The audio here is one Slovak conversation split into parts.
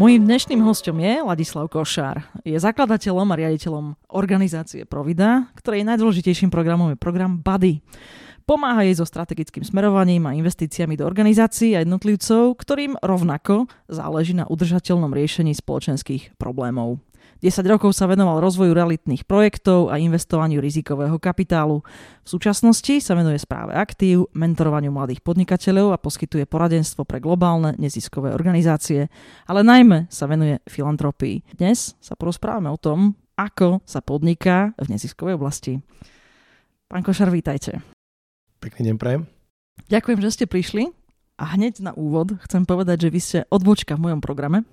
Mojím dnešným hostom je Ladislav Košár. Je zakladateľom a riaditeľom organizácie Provida, ktorej najdôležitejším programom je program Buddy. Pomáha jej so strategickým smerovaním a investíciami do organizácií a jednotlivcov, ktorým rovnako záleží na udržateľnom riešení spoločenských problémov. 10 rokov sa venoval rozvoju realitných projektov a investovaniu rizikového kapitálu. V súčasnosti sa venuje správe aktív, mentorovaniu mladých podnikateľov a poskytuje poradenstvo pre globálne neziskové organizácie, ale najmä sa venuje filantropii. Dnes sa porozprávame o tom, ako sa podniká v neziskovej oblasti. Pán Košar, vítajte. Pekný deň prajem. Ďakujem, že ste prišli. A hneď na úvod chcem povedať, že vy ste odbočka v mojom programe.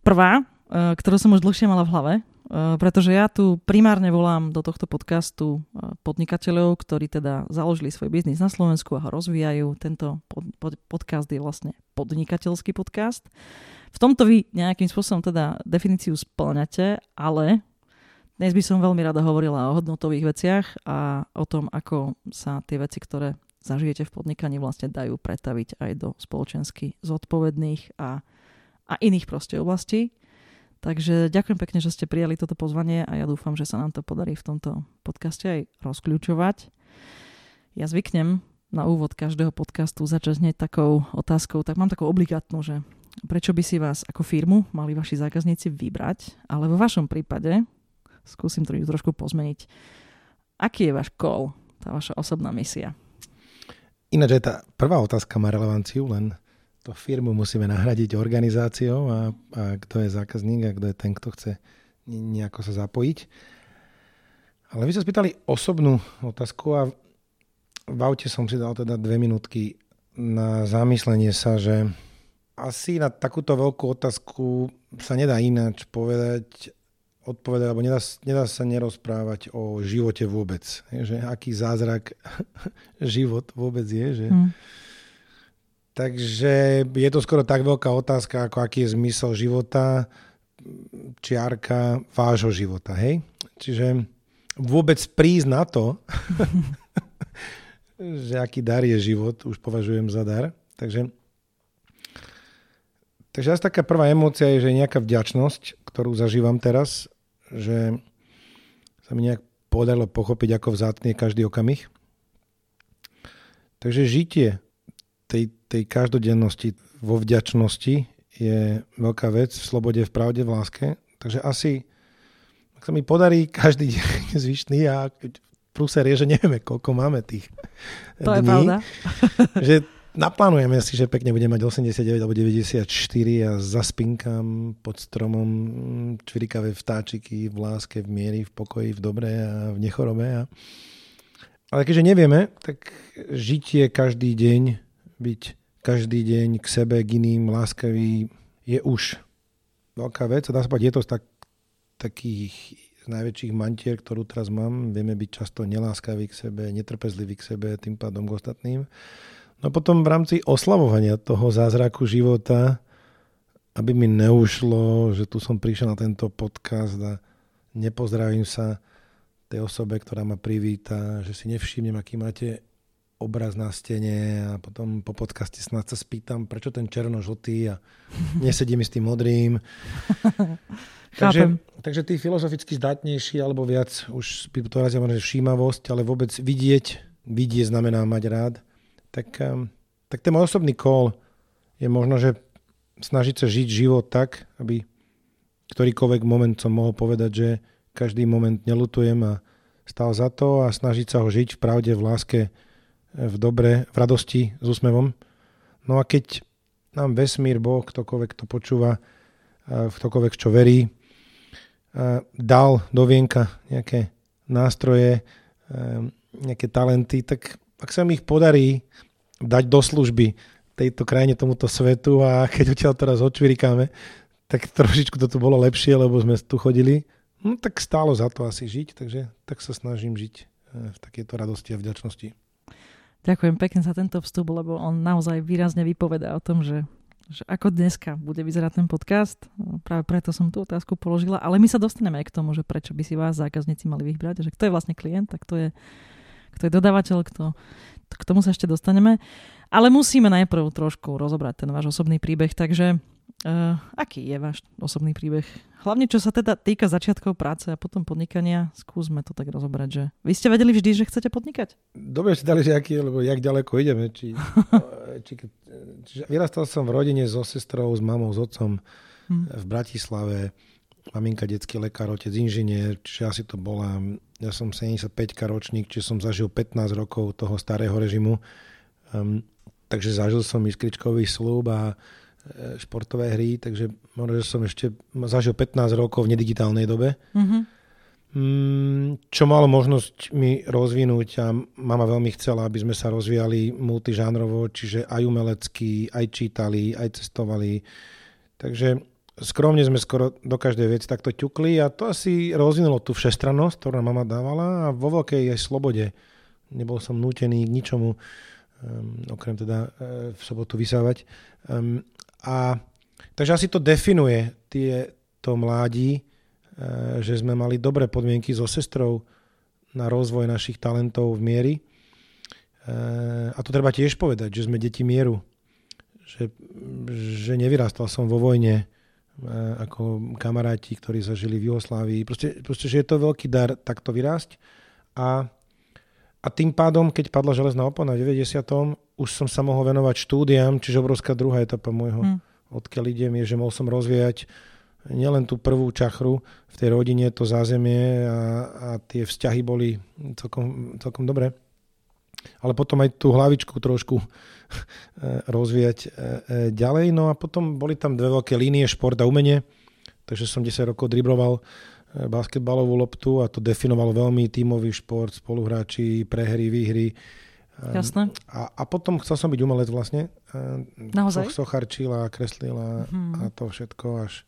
Prvá, ktorú som už dlhšie mala v hlave, eh, pretože ja tu primárne volám do tohto podcastu eh, podnikateľov, ktorí teda založili svoj biznis na Slovensku a ho rozvíjajú. Tento pod, pod, podcast je vlastne podnikateľský podcast. V tomto vy nejakým spôsobom teda definíciu splňate, ale dnes by som veľmi rada hovorila o hodnotových veciach a o tom, ako sa tie veci, ktoré zažijete v podnikaní, vlastne dajú pretaviť aj do spoločensky zodpovedných a, a iných proste oblastí. Takže ďakujem pekne, že ste prijali toto pozvanie a ja dúfam, že sa nám to podarí v tomto podcaste aj rozkľúčovať. Ja zvyknem na úvod každého podcastu začať hneď takou otázkou, tak mám takú obligátnu, že prečo by si vás ako firmu mali vaši zákazníci vybrať, ale vo vašom prípade, skúsim to trošku pozmeniť, aký je váš call, tá vaša osobná misia? Ináč aj tá prvá otázka má relevanciu, len to firmu musíme nahradiť organizáciou a, a kto je zákazník a kto je ten, kto chce nejako sa zapojiť. Ale vy sa spýtali osobnú otázku a v aute som si dal teda dve minútky na zamyslenie sa, že asi na takúto veľkú otázku sa nedá ináč povedať, odpovedať, alebo nedá, nedá sa nerozprávať o živote vôbec. Že aký zázrak život vôbec je, že hmm Takže je to skoro tak veľká otázka, ako aký je zmysel života, čiarka vášho života, hej? Čiže vôbec prísť na to, že aký dar je život, už považujem za dar. Takže, takže asi taká prvá emócia je, že nejaká vďačnosť, ktorú zažívam teraz, že sa mi nejak podarilo pochopiť, ako vzácný každý okamih. Takže žitie tej, tej každodennosti vo vďačnosti je veľká vec v slobode, v pravde, v láske. Takže asi, ak sa mi podarí každý deň zvyšný a prúser je, že nevieme, koľko máme tých to dní. je pravda. že naplánujeme si, že pekne budeme mať 89 alebo 94 a zaspinkam pod stromom čvirikavé vtáčiky v láske, v miery, v pokoji, v dobre a v nechorobe. A... Ale keďže nevieme, tak žitie každý deň byť každý deň k sebe, k iným, láskavý, je už veľká vec. A dá sa povedať, je to z tak, takých najväčších mantier, ktorú teraz mám. Vieme byť často neláskaví k sebe, netrpezliví k sebe, tým pádom k ostatným. No potom v rámci oslavovania toho zázraku života, aby mi neušlo, že tu som prišiel na tento podcast a nepozdravím sa tej osobe, ktorá ma privíta, že si nevšimnem, aký máte obraz na stene a potom po podcaste snad sa spýtam, prečo ten černo-žltý a nesedí mi s tým modrým. takže, takže tí filozoficky zdatnejší alebo viac už by to razia že všímavosť, ale vôbec vidieť, vidieť znamená mať rád, tak, ehm, tak ten môj osobný call je možno, že snažiť sa žiť život tak, aby ktorýkoľvek moment som mohol povedať, že každý moment nelutujem a stal za to a snažiť sa ho žiť v pravde, v láske, v dobre, v radosti, s úsmevom. No a keď nám vesmír, Boh, ktokoľvek to počúva, ktokoľvek čo verí, dal do vienka nejaké nástroje, nejaké talenty, tak ak sa mi ich podarí dať do služby tejto krajine, tomuto svetu a keď odtiaľ teraz odčvirikáme, tak trošičku to tu bolo lepšie, lebo sme tu chodili. No tak stálo za to asi žiť, takže tak sa snažím žiť e, v takejto radosti a vďačnosti. Ďakujem pekne za tento vstup, lebo on naozaj výrazne vypovedá o tom, že že ako dneska bude vyzerať ten podcast. Práve preto som tú otázku položila, ale my sa dostaneme aj k tomu, že prečo by si vás zákazníci mali vybrať, že kto je vlastne klient a kto je, kto je dodávateľ, kto, k tomu sa ešte dostaneme. Ale musíme najprv trošku rozobrať ten váš osobný príbeh, takže uh, aký je váš osobný príbeh? Hlavne čo sa teda týka začiatkov práce a potom podnikania, skúsme to tak rozobrať, že vy ste vedeli vždy, že chcete podnikať? Dobre si dali, že aký, lebo jak ďaleko ideme. Či, či, či, vyrastal som v rodine so sestrou, s mamou, s otcom hmm. v Bratislave. Maminka detský lekár, otec inžinier, čiže asi to bola, ja som 75 ročník, čiže som zažil 15 rokov toho starého režimu. Um, takže zažil som iskričkový slúb a športové hry, takže možno, že som ešte zažil 15 rokov v nedigitálnej dobe. Mm-hmm. Čo malo možnosť mi rozvinúť a mama veľmi chcela, aby sme sa rozvíjali multižánrovo, čiže aj umelecky, aj čítali, aj cestovali. Takže skromne sme skoro do každej veci takto ťukli a to asi rozvinulo tú všestrannosť, ktorú mama dávala a vo veľkej aj slobode. Nebol som nútený k ničomu um, okrem teda uh, v sobotu vysávať. Um, a, takže asi to definuje tie, to mládí, uh, že sme mali dobré podmienky so sestrou na rozvoj našich talentov v miery. Uh, a to treba tiež povedať, že sme deti mieru. Že, že nevyrastal som vo vojne ako kamaráti, ktorí zažili v Jugoslávii. Proste, proste, že je to veľký dar takto vyrásť. A a tým pádom, keď padla železná opona v 90. už som sa mohol venovať štúdiam, čiže obrovská druhá etapa môjho, hmm. odkiaľ idem, je, že mohol som rozvíjať nielen tú prvú čachru v tej rodine, to zázemie a, a tie vzťahy boli celkom, celkom dobré. Ale potom aj tú hlavičku trošku rozvíjať e, e, ďalej. No a potom boli tam dve veľké línie, šport a umenie. Takže som 10 rokov dribloval E, basketbalovú loptu a to definovalo veľmi tímový šport, spoluhráči, prehry, výhry. Jasné. A, a potom chcel som byť umelec vlastne. E, Naozaj? Sochárčila, kreslila hmm. a to všetko až...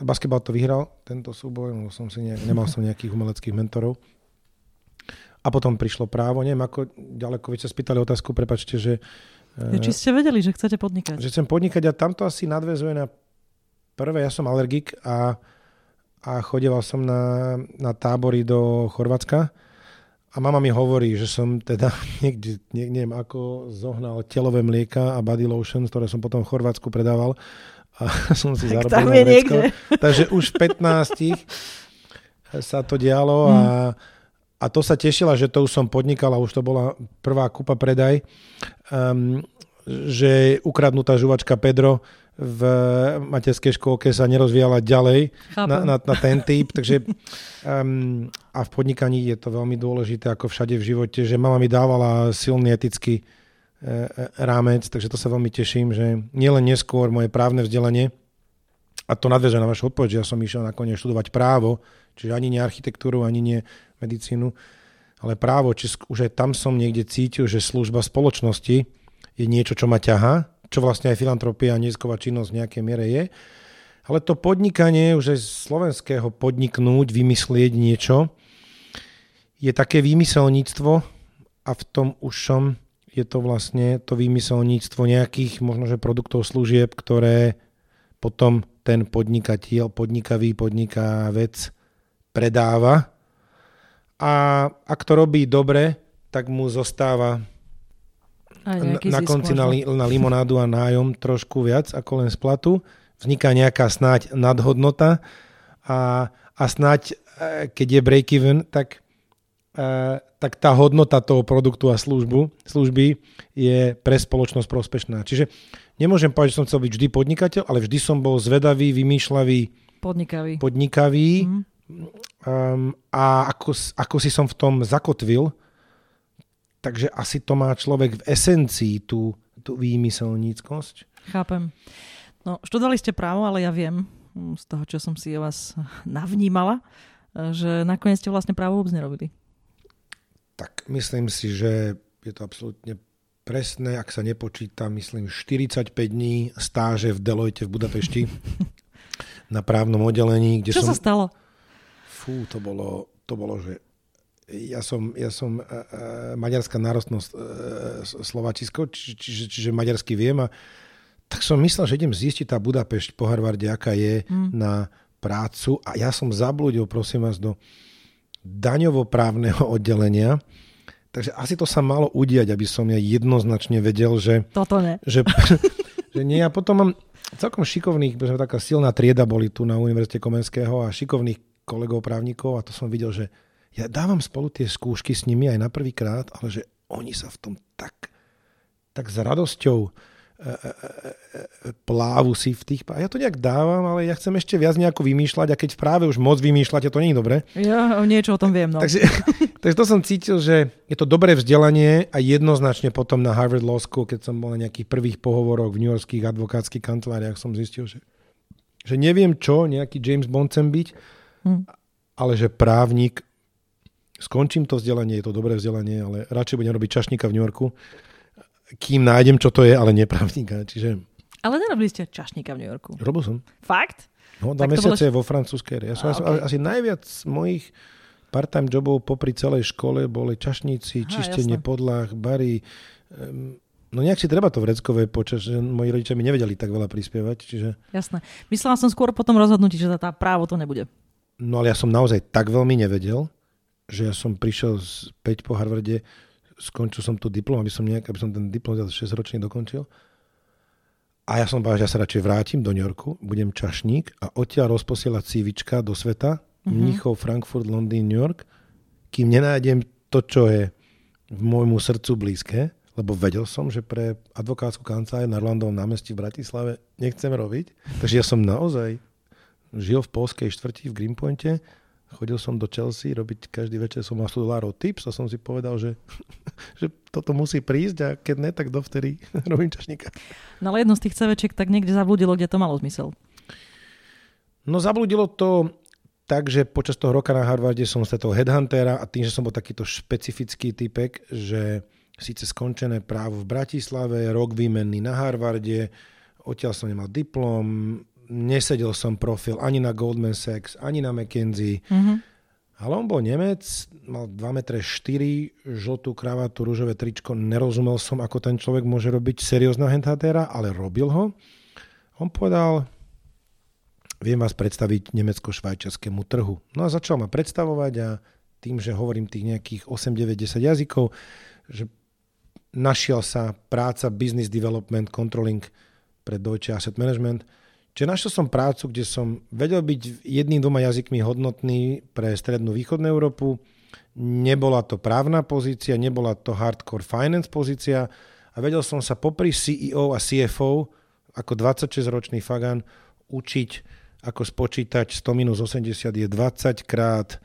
Basketbal to vyhral, tento súboj, som si ne, nemal som nejakých umeleckých mentorov. A potom prišlo právo, neviem ako ďaleko, vy sa spýtali otázku, prepačte, že... Ja, či ste vedeli, že chcete podnikať? Že chcem podnikať a tamto asi nadvezuje na prvé, ja som alergik a a chodeval som na, na tábory do Chorvátska a mama mi hovorí, že som teda niekde, nie, neviem ako, zohnal telové mlieka a body lotion, ktoré som potom v Chorvátsku predával a som si zarobil na vrecko. Takže už v 15 sa to dialo a, mm. a to sa tešila, že to už som podnikal a už to bola prvá kupa predaj. Um, že ukradnutá žuvačka Pedro v materskej škôlke sa nerozvíjala ďalej na, na, na ten typ. Takže, um, a v podnikaní je to veľmi dôležité, ako všade v živote, že mama mi dávala silný etický e, e, rámec, takže to sa veľmi teším, že nielen neskôr moje právne vzdelanie, a to nadväzuje na vašu odpoveď, že ja som išiel nakoniec študovať právo, čiže ani nie architektúru, ani nie medicínu, ale právo, či už aj tam som niekde cítil, že služba spoločnosti je niečo, čo ma ťaha, čo vlastne aj filantropia a nezisková činnosť v nejakej miere je. Ale to podnikanie, už aj slovenského podniknúť, vymyslieť niečo, je také výmyselníctvo a v tom ušom je to vlastne to výmyselníctvo nejakých možno, produktov, služieb, ktoré potom ten podnikateľ, podnikavý podniká vec predáva. A ak to robí dobre, tak mu zostáva na, na konci na, li, na limonádu a nájom trošku viac ako len splatu. Vzniká nejaká snáď nadhodnota a, a snáď, e, keď je break-even, tak, e, tak tá hodnota toho produktu a službu, služby je pre spoločnosť prospešná. Čiže nemôžem povedať, že som chcel byť vždy podnikateľ, ale vždy som bol zvedavý, vymýšľavý, podnikavý, podnikavý mm. um, a ako, ako si som v tom zakotvil, Takže asi to má človek v esencii tú, tú výmyselníckosť. Chápem. No, študovali ste právo, ale ja viem hm, z toho, čo som si o vás navnímala, že nakoniec ste vlastne právo vôbec nerobili. Tak myslím si, že je to absolútne presné, ak sa nepočíta, myslím, 45 dní stáže v Deloitte v Budapešti. na právnom oddelení. Kde Čo som... sa stalo? Fú, to bolo, to bolo že ja som, ja som uh, uh, maďarská nárostnosť uh, Slovačisko, či, čiže, čiže maďarsky viem a tak som myslel, že idem zistiť tá Budapešť po Harvarde, aká je mm. na prácu a ja som zablúdil, prosím vás, do daňovo-právneho oddelenia. Takže asi to sa malo udiať, aby som ja jednoznačne vedel, že... Toto ne. Že, že nie. A potom mám celkom šikovných, že taká silná trieda boli tu na Univerzite Komenského a šikovných kolegov právnikov a to som videl, že ja dávam spolu tie skúšky s nimi aj na prvýkrát, ale že oni sa v tom tak, tak s radosťou e, e, e, plávu si v tých... Ja to nejak dávam, ale ja chcem ešte viac nejako vymýšľať a keď práve už moc vymýšľate, to nie je dobre. Ja niečo o tom viem. No. Takže, takže to som cítil, že je to dobré vzdelanie a jednoznačne potom na Harvard Law School, keď som bol na nejakých prvých pohovoroch v New Yorkských advokátskych kanceláriách, som zistil, že, že neviem čo, nejaký James Bond chcem byť, hm. ale že právnik skončím to vzdelanie, je to dobré vzdelanie, ale radšej budem robiť čašníka v New Yorku, kým nájdem, čo to je, ale neprávnika. Čiže... Ale nerobili ste čašníka v New Yorku. Robil som. Fakt? No, dva mesiace bolo... vo francúzskej. Ja som, A, okay. asi najviac mojich part-time jobov popri celej škole boli čašníci, Aha, čistenie jasné. podlah, bary. No nejak si treba to vreckovej počas, že moji rodičia mi nevedeli tak veľa prispievať. Čiže... Jasné. Myslela som skôr po tom rozhodnutí, že tá právo to nebude. No ale ja som naozaj tak veľmi nevedel, že ja som prišiel späť po Harvarde, skončil som tu diplom, aby som, nejak, aby som ten diplom za 6 ročný dokončil. A ja som povedal, že ja sa radšej vrátim do New Yorku, budem čašník a odtiaľ rozposielať CVčka do sveta, mm-hmm. Mnichov, Frankfurt, Londýn, New York, kým nenájdem to, čo je v môjmu srdcu blízke, lebo vedel som, že pre advokátsku kanceláriu na Orlandovom námestí v Bratislave nechcem robiť. Takže ja som naozaj žil v polskej štvrti v Greenpointe Chodil som do Chelsea robiť každý večer som mal 100 dolárov tips a som si povedal, že, že toto musí prísť a keď ne, tak dovtedy robím čašníka. No ale jedno z tých CVčiek tak niekde zabludilo, kde to malo zmysel. No zabludilo to tak, že počas toho roka na Harvarde som stretol headhuntera a tým, že som bol takýto špecifický typek, že síce skončené právo v Bratislave, rok výmenný na Harvarde, odtiaľ som nemal diplom, nesedel som profil ani na Goldman Sachs, ani na McKenzie. Mm-hmm. Ale on bol Nemec, mal 2 m 4, žltú kravatu, rúžové tričko. Nerozumel som, ako ten človek môže robiť seriózneho hentatéra, ale robil ho. On povedal, viem vás predstaviť nemecko-švajčiarskému trhu. No a začal ma predstavovať a tým, že hovorím tých nejakých 8, 9, 10 jazykov, že našiel sa práca Business Development Controlling pre Deutsche Asset Management – Čiže našiel som prácu, kde som vedel byť jedným, dvoma jazykmi hodnotný pre strednú východnú Európu. Nebola to právna pozícia, nebola to hardcore finance pozícia a vedel som sa popri CEO a CFO ako 26-ročný Fagan učiť, ako spočítať 100 minus 80 je 20 krát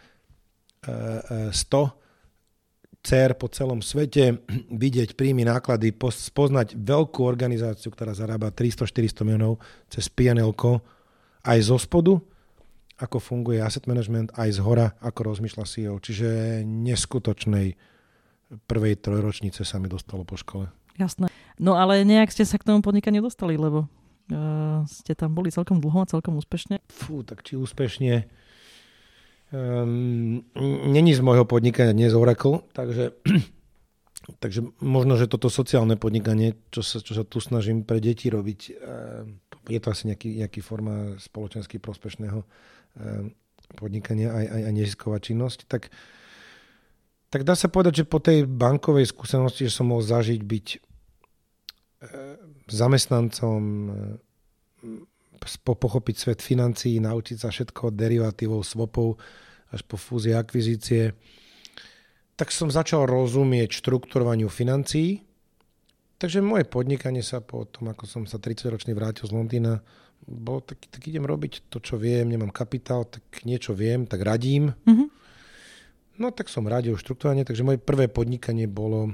100 CER po celom svete, vidieť príjmy, náklady, spoznať veľkú organizáciu, ktorá zarába 300-400 miliónov cez pnl aj zo spodu, ako funguje asset management, aj z hora, ako rozmýšľa CEO. Čiže neskutočnej prvej trojročnice sa mi dostalo po škole. Jasné. No ale nejak ste sa k tomu podnikaniu dostali, lebo uh, ste tam boli celkom dlho a celkom úspešne. Fú, tak či úspešne Um, není z môjho podnikania dnes Oracle, takže, takže možno, že toto sociálne podnikanie, čo sa, čo sa tu snažím pre deti robiť, um, je to asi nejaký, nejaký forma spoločensky prospešného um, podnikania aj, aj, aj nezisková činnosť, tak, tak dá sa povedať, že po tej bankovej skúsenosti, že som mohol zažiť byť zamestnancom, pochopiť svet financií, naučiť sa všetko od derivatívov, swapov až po fúzie akvizície, tak som začal rozumieť štrukturovaniu financií. Takže moje podnikanie sa po tom, ako som sa 30 ročný vrátil z Londýna, bolo tak, tak idem robiť to, čo viem, nemám kapitál, tak niečo viem, tak radím. Mm-hmm. No tak som radil štrukturovanie, takže moje prvé podnikanie bolo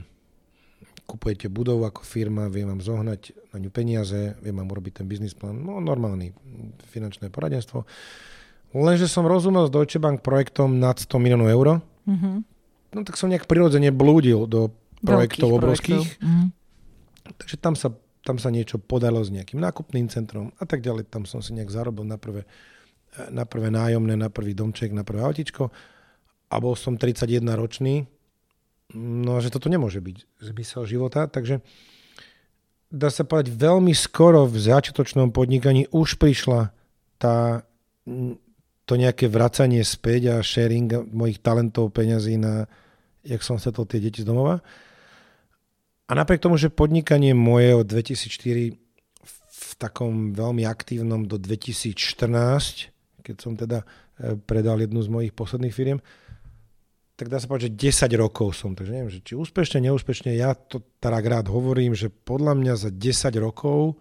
kupujete budovu ako firma, viem vám zohnať na ňu peniaze, viem vám urobiť ten biznis plán, no normálny finančné poradenstvo. Lenže som rozumel s Deutsche Bank projektom nad 100 miliónov eur, mm-hmm. no tak som nejak prirodzene blúdil do projektov Veľkých obrovských. Projektov. Mm-hmm. Takže tam sa, tam sa niečo podalo s nejakým nákupným centrom a tak ďalej. Tam som si nejak zarobil na prvé na prvé nájomné, na prvý domček, na prvé autičko a bol som 31 ročný. No že toto nemôže byť zmysel života, takže dá sa povedať, veľmi skoro v začiatočnom podnikaní už prišla tá, to nejaké vracanie späť a sharing mojich talentov, peňazí na, jak som stretol tie deti z domova. A napriek tomu, že podnikanie moje od 2004 v takom veľmi aktívnom do 2014, keď som teda e, predal jednu z mojich posledných firiem, tak dá sa povedať, že 10 rokov som. Takže neviem, že či úspešne, neúspešne, ja to teda rád hovorím, že podľa mňa za 10 rokov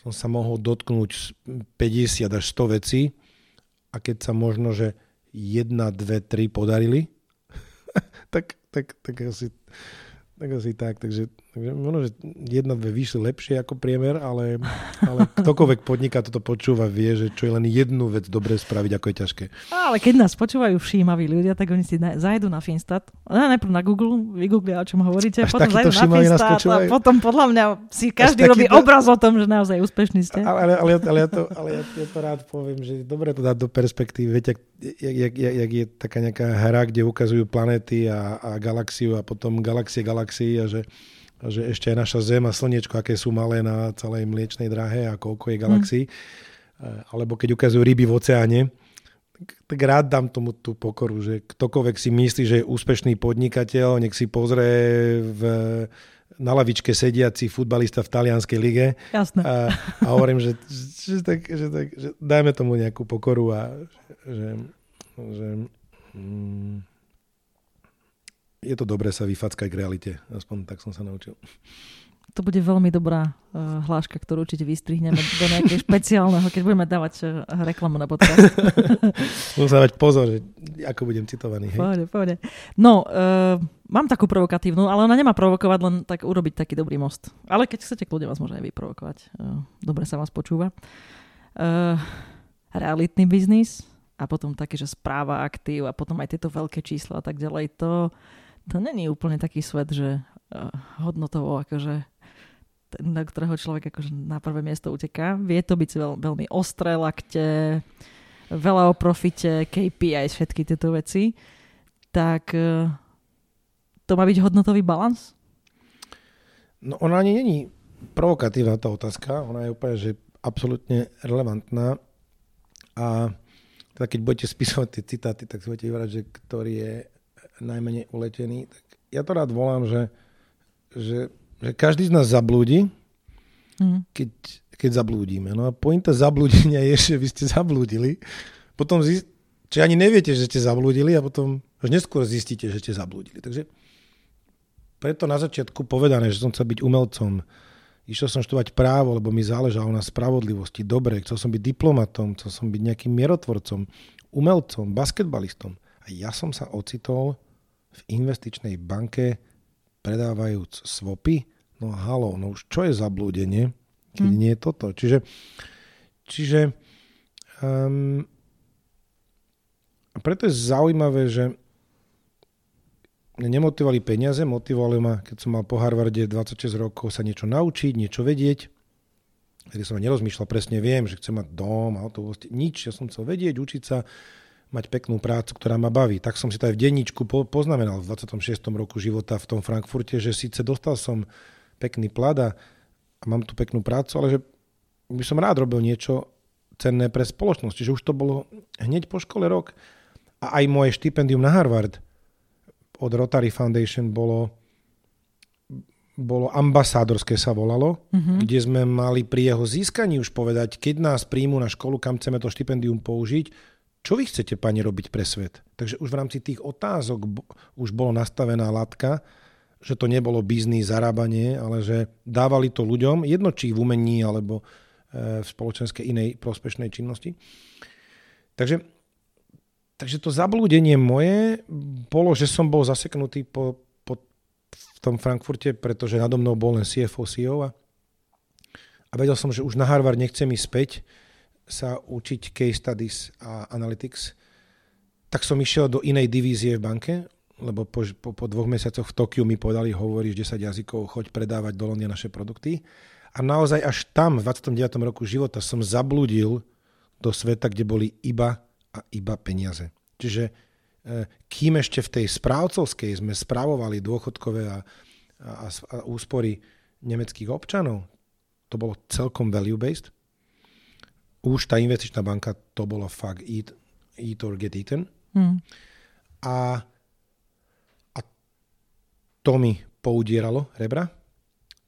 som sa mohol dotknúť 50 až 100 vecí a keď sa možno, že 1, 2, 3 podarili, tak, tak, tak asi tak asi tak, takže, takže možno, že jedna, dve vyšli lepšie ako priemer, ale, ale ktokoľvek podniká, toto počúva, vie, že čo je len jednu vec dobre spraviť, ako je ťažké. Ale keď nás počúvajú všímaví ľudia, tak oni si na, zajdu na Finstat, najprv na Google, vygooglia, o čom hovoríte, Až potom zajdu na Finstat a potom podľa mňa si každý robí to... obraz o tom, že naozaj úspešný ste. Ale, ale, ale, ale, ja, to, ale ja, ja to rád poviem, že dobre to dať do perspektívy. Viete, jak, jak, jak, jak je taká nejaká hra, kde ukazujú planéty a, a galaxiu a potom galaxie galaxii a že, a že ešte aj naša Zem a Slniečko, aké sú malé na celej mliečnej dráhe a koľko je galaxií. Mm. Alebo keď ukazujú ryby v oceáne, tak rád dám tomu tú pokoru, že ktokoľvek si myslí, že je úspešný podnikateľ, nech si pozrie v, na lavičke sediaci futbalista v talianskej lige. Jasné. A, a hovorím, že, že, tak, že, tak, že dajme tomu nejakú pokoru a že, že mm, je to dobré sa vyfackať k realite. Aspoň tak som sa naučil. To bude veľmi dobrá uh, hláška, ktorú určite vystrihneme do nejakého špeciálneho, keď budeme dávať uh, reklamu na podcast. Musím dať pozor, že ako budem citovaný. Hej? Pohode, pohode. No, uh, mám takú provokatívnu, ale ona nemá provokovať, len tak urobiť taký dobrý most. Ale keď chcete, kľudne vás môže aj vyprovokovať. Uh, dobre sa vás počúva. Uh, realitný biznis a potom také, že správa aktív a potom aj tieto veľké čísla a tak ďalej. To, to není úplne taký svet, že uh, hodnotovo akože na ktorého človek akože na prvé miesto uteká. Vie to byť veľ, veľmi ostré lakte, veľa o profite, KPI, všetky tieto veci. Tak uh, to má byť hodnotový balans? No ona ani není provokatívna tá otázka, ona je úplne že absolútne relevantná a teda keď budete spisovať tie citáty, tak si budete vybrať, že ktorý je najmenej uletený, tak ja to rád volám, že, že, že každý z nás zablúdi, mm. keď, keď zablúdime. No a pointa zablúdenia je, že vy ste zablúdili, potom zist, či ani neviete, že ste zablúdili a potom až neskôr zistíte, že ste zablúdili. Takže preto na začiatku povedané, že som chcel byť umelcom, išiel som študovať právo, lebo mi záležalo na spravodlivosti, dobre, chcel som byť diplomatom, chcel som byť nejakým mierotvorcom, umelcom, basketbalistom. A ja som sa ocitol v investičnej banke predávajúc swapy, no halo, no už čo je zablúdenie, keď hmm. nie je toto. Čiže, čiže um, a preto je zaujímavé, že mňa nemotivovali peniaze, motivovali ma, keď som mal po Harvarde 26 rokov sa niečo naučiť, niečo vedieť. Kedy som nerozmýšľal, presne viem, že chcem mať dom, auto, nič. Ja som chcel vedieť, učiť sa, mať peknú prácu, ktorá ma baví. Tak som si to aj v denníčku poznamenal v 26. roku života v tom Frankfurte, že síce dostal som pekný plat a, a mám tu peknú prácu, ale že by som rád robil niečo cenné pre spoločnosť. Čiže už to bolo hneď po škole rok. A aj moje štipendium na Harvard od Rotary Foundation bolo bolo ambasádorské sa volalo, mm-hmm. kde sme mali pri jeho získaní už povedať, keď nás príjmu na školu, kam chceme to štipendium použiť, čo vy chcete, pani, robiť pre svet? Takže už v rámci tých otázok už bolo nastavená latka, že to nebolo biznis, zarábanie, ale že dávali to ľuďom, jedno či v umení alebo e, v spoločenskej inej prospešnej činnosti. Takže, takže to zablúdenie moje bolo, že som bol zaseknutý po, po, v tom Frankfurte, pretože nado mnou bol len CFO, CEO a, a vedel som, že už na Harvard nechcem ísť späť, sa učiť case studies a analytics, tak som išiel do inej divízie v banke, lebo po, po, po dvoch mesiacoch v Tokiu mi povedali, hovoríš 10 jazykov, choď predávať do Londýna naše produkty. A naozaj až tam, v 29. roku života, som zabludil do sveta, kde boli iba a iba peniaze. Čiže e, kým ešte v tej správcovskej sme správovali dôchodkové a, a, a úspory nemeckých občanov, to bolo celkom value-based. Už tá investičná banka, to bolo fakt eat, eat or get eaten. Hmm. A, a to mi poudieralo rebra.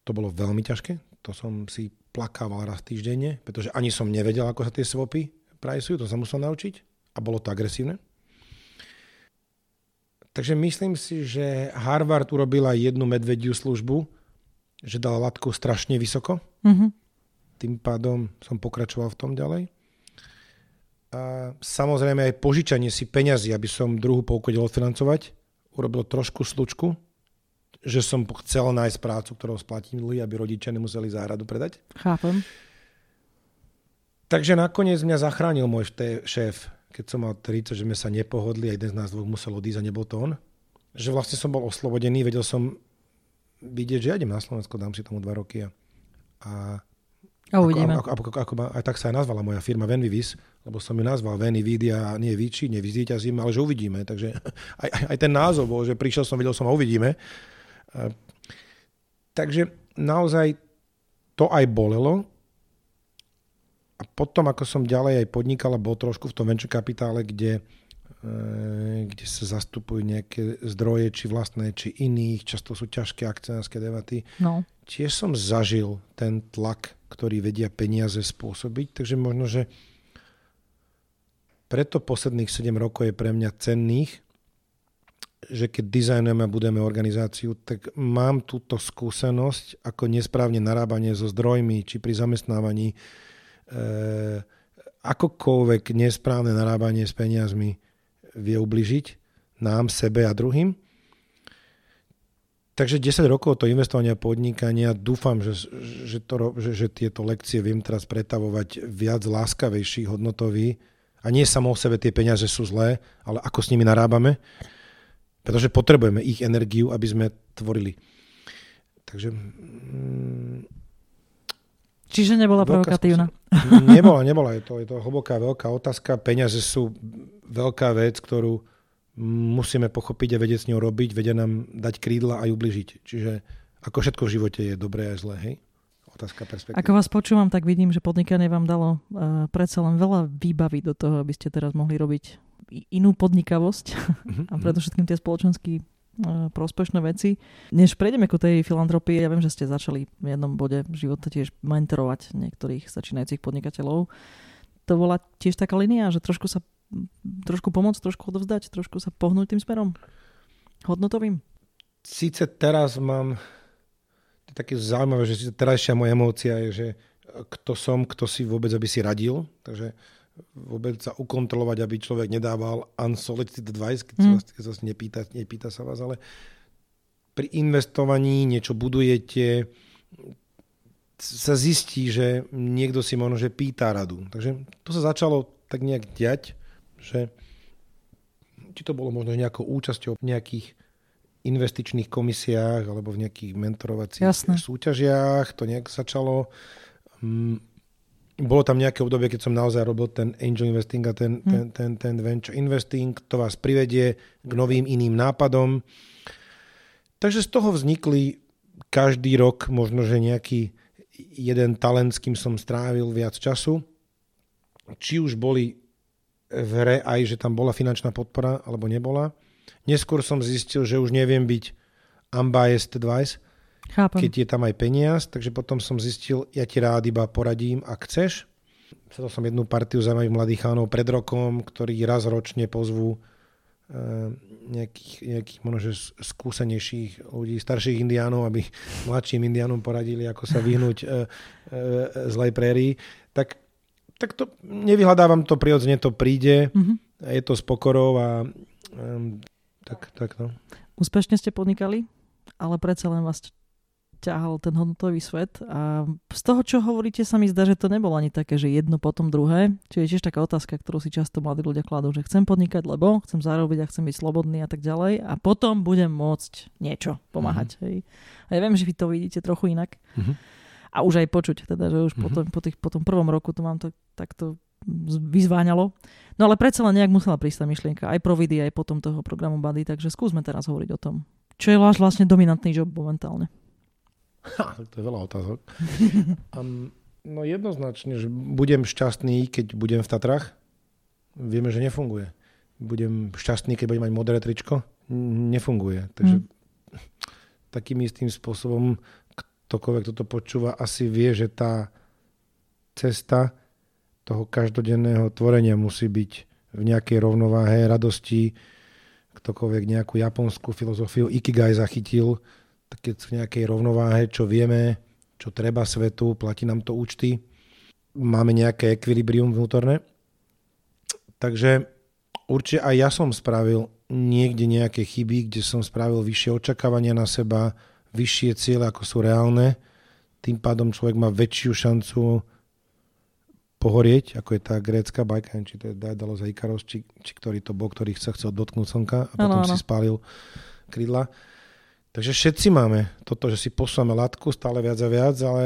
To bolo veľmi ťažké. To som si plakával raz týždenne, pretože ani som nevedel, ako sa tie swapy prajsujú, to sa musel naučiť a bolo to agresívne. Takže myslím si, že Harvard urobila jednu medvediu službu, že dala latku strašne vysoko. Mm-hmm. Tým pádom som pokračoval v tom ďalej. A samozrejme aj požičanie si peňazí, aby som druhú pouku vedel odfinancovať, urobil trošku slučku, že som chcel nájsť prácu, ktorou splatili, aby rodičia nemuseli záhradu predať. Chápem. Takže nakoniec mňa zachránil môj šéf, keď som mal 30, že sme sa nepohodli a jeden z nás dvoch musel odísť a nebol to on. Že vlastne som bol oslobodený, vedel som vidieť, že ja idem na Slovensko, dám si tomu dva roky a, a a uvidíme. Ako, ako, ako, ako, aj tak sa aj nazvala moja firma Venvivis, lebo som ju nazval Veny Vidia, nie Vici, nevyzvíťazím, ale že uvidíme. Takže aj, aj, ten názov bol, že prišiel som, videl som a uvidíme. Takže naozaj to aj bolelo, a potom, ako som ďalej aj podnikal bol trošku v tom venture kapitále, kde, e, kde sa zastupujú nejaké zdroje, či vlastné, či iných, často sú ťažké akcionárske debaty, no. tiež som zažil ten tlak, ktorý vedia peniaze spôsobiť, takže možno, že preto posledných 7 rokov je pre mňa cenných, že keď dizajnujeme a budeme organizáciu, tak mám túto skúsenosť ako nesprávne narábanie so zdrojmi, či pri zamestnávaní, Eh, akokoľvek nesprávne narábanie s peniazmi vie ubližiť nám, sebe a druhým. Takže 10 rokov to investovania podnikania, dúfam, že, že, to, že, že tieto lekcie viem teraz pretavovať viac láskavejší, hodnotový. A nie samo o sebe tie peniaze sú zlé, ale ako s nimi narábame. Pretože potrebujeme ich energiu, aby sme tvorili. Takže mm, Čiže nebola provokatívna. Nebola, nebola. Je to, je to hlboká, veľká otázka. Peniaze sú veľká vec, ktorú musíme pochopiť a vedieť s ňou robiť. Vedia nám dať krídla a ju. Čiže ako všetko v živote je dobré a zlé, hej? Otázka perspektívy. Ako vás počúvam, tak vidím, že podnikanie vám dalo uh, predsa len veľa výbavy do toho, aby ste teraz mohli robiť inú podnikavosť uh-huh, a predovšetkým tie spoločenský prospešné veci. Než prejdeme ku tej filantropii, ja viem, že ste začali v jednom bode v živote tiež mentorovať niektorých začínajúcich podnikateľov. To bola tiež taká linia, že trošku sa trošku pomôcť, trošku odovzdať, trošku sa pohnúť tým smerom hodnotovým. Síce teraz mám to je také zaujímavé, že terajšia moja emócia je, že kto som, kto si vôbec, aby si radil. Takže vôbec sa ukontrolovať, aby človek nedával unsolicited advice, keď sa, mm. keď sa nepýta, nepýta sa vás, ale pri investovaní niečo budujete, sa zistí, že niekto si možno, že pýta radu. Takže to sa začalo tak nejak diať, že či to bolo možno nejakou účasťou v nejakých investičných komisiách alebo v nejakých mentorovacích Jasne. súťažiach, to nejak začalo. Bolo tam nejaké obdobie, keď som naozaj robil ten angel investing a ten, hmm. ten, ten, ten venture investing, to vás privedie k novým iným nápadom. Takže z toho vznikli každý rok možno, že nejaký jeden talent, s kým som strávil viac času. Či už boli v hre aj, že tam bola finančná podpora, alebo nebola. Neskôr som zistil, že už neviem byť unbiased advice, Chápem. keď je tam aj peniaz, takže potom som zistil, ja ti rád iba poradím, ak chceš. Sedol som jednu partiu zaujímavých mladých chánov pred rokom, ktorí raz ročne pozvú e, nejakých, nejakých možno, skúsenejších ľudí, starších indiánov, aby mladším indiánom poradili, ako sa vyhnúť e, e, zlej prérii. Tak, tak to nevyhľadávam to prirodzene, to príde, mm-hmm. je to s pokorou a e, tak, tak no. Úspešne ste podnikali, ale predsa len vás ťahal ten hodnotový svet a z toho, čo hovoríte, sa mi zdá, že to nebolo ani také, že jedno potom druhé. Čiže je tiež taká otázka, ktorú si často mladí ľudia kladú, že chcem podnikať, lebo chcem zarobiť a chcem byť slobodný a tak ďalej a potom budem môcť niečo pomáhať. Mm-hmm. Hej. A ja viem, že vy to vidíte trochu inak. Mm-hmm. A už aj počuť, teda, že už mm-hmm. potom, po, tých, po tom prvom roku to mám to takto vyzváňalo. No ale predsa len nejak musela prísť tá myšlienka, aj pro vidi, aj potom toho programu Buddy, takže skúsme teraz hovoriť o tom. Čo je váš vlastne dominantný job momentálne? Ha, to je veľa otázok. um, no jednoznačne, že budem šťastný, keď budem v Tatrach. Vieme, že nefunguje. Budem šťastný, keď budem mať modré tričko. Nefunguje. Takže hmm. takým istým spôsobom ktokoľvek toto počúva, asi vie, že tá cesta toho každodenného tvorenia musí byť v nejakej rovnováhe, radosti, ktokoľvek nejakú japonskú filozofiu Ikigai zachytil, keď v nejakej rovnováhe, čo vieme, čo treba svetu, platí nám to účty, máme nejaké ekvilibrium vnútorné. Takže určite aj ja som spravil niekde nejaké chyby, kde som spravil vyššie očakávania na seba, vyššie ciele, ako sú reálne. Tým pádom človek má väčšiu šancu pohorieť, ako je tá grécka bajka, či to je Daedalus Ikaros, či, či ktorý to bol, ktorý sa chcel dotknúť slnka a potom ano, ano. si spálil krídla. Takže všetci máme toto, že si posúvame látku stále viac a viac, ale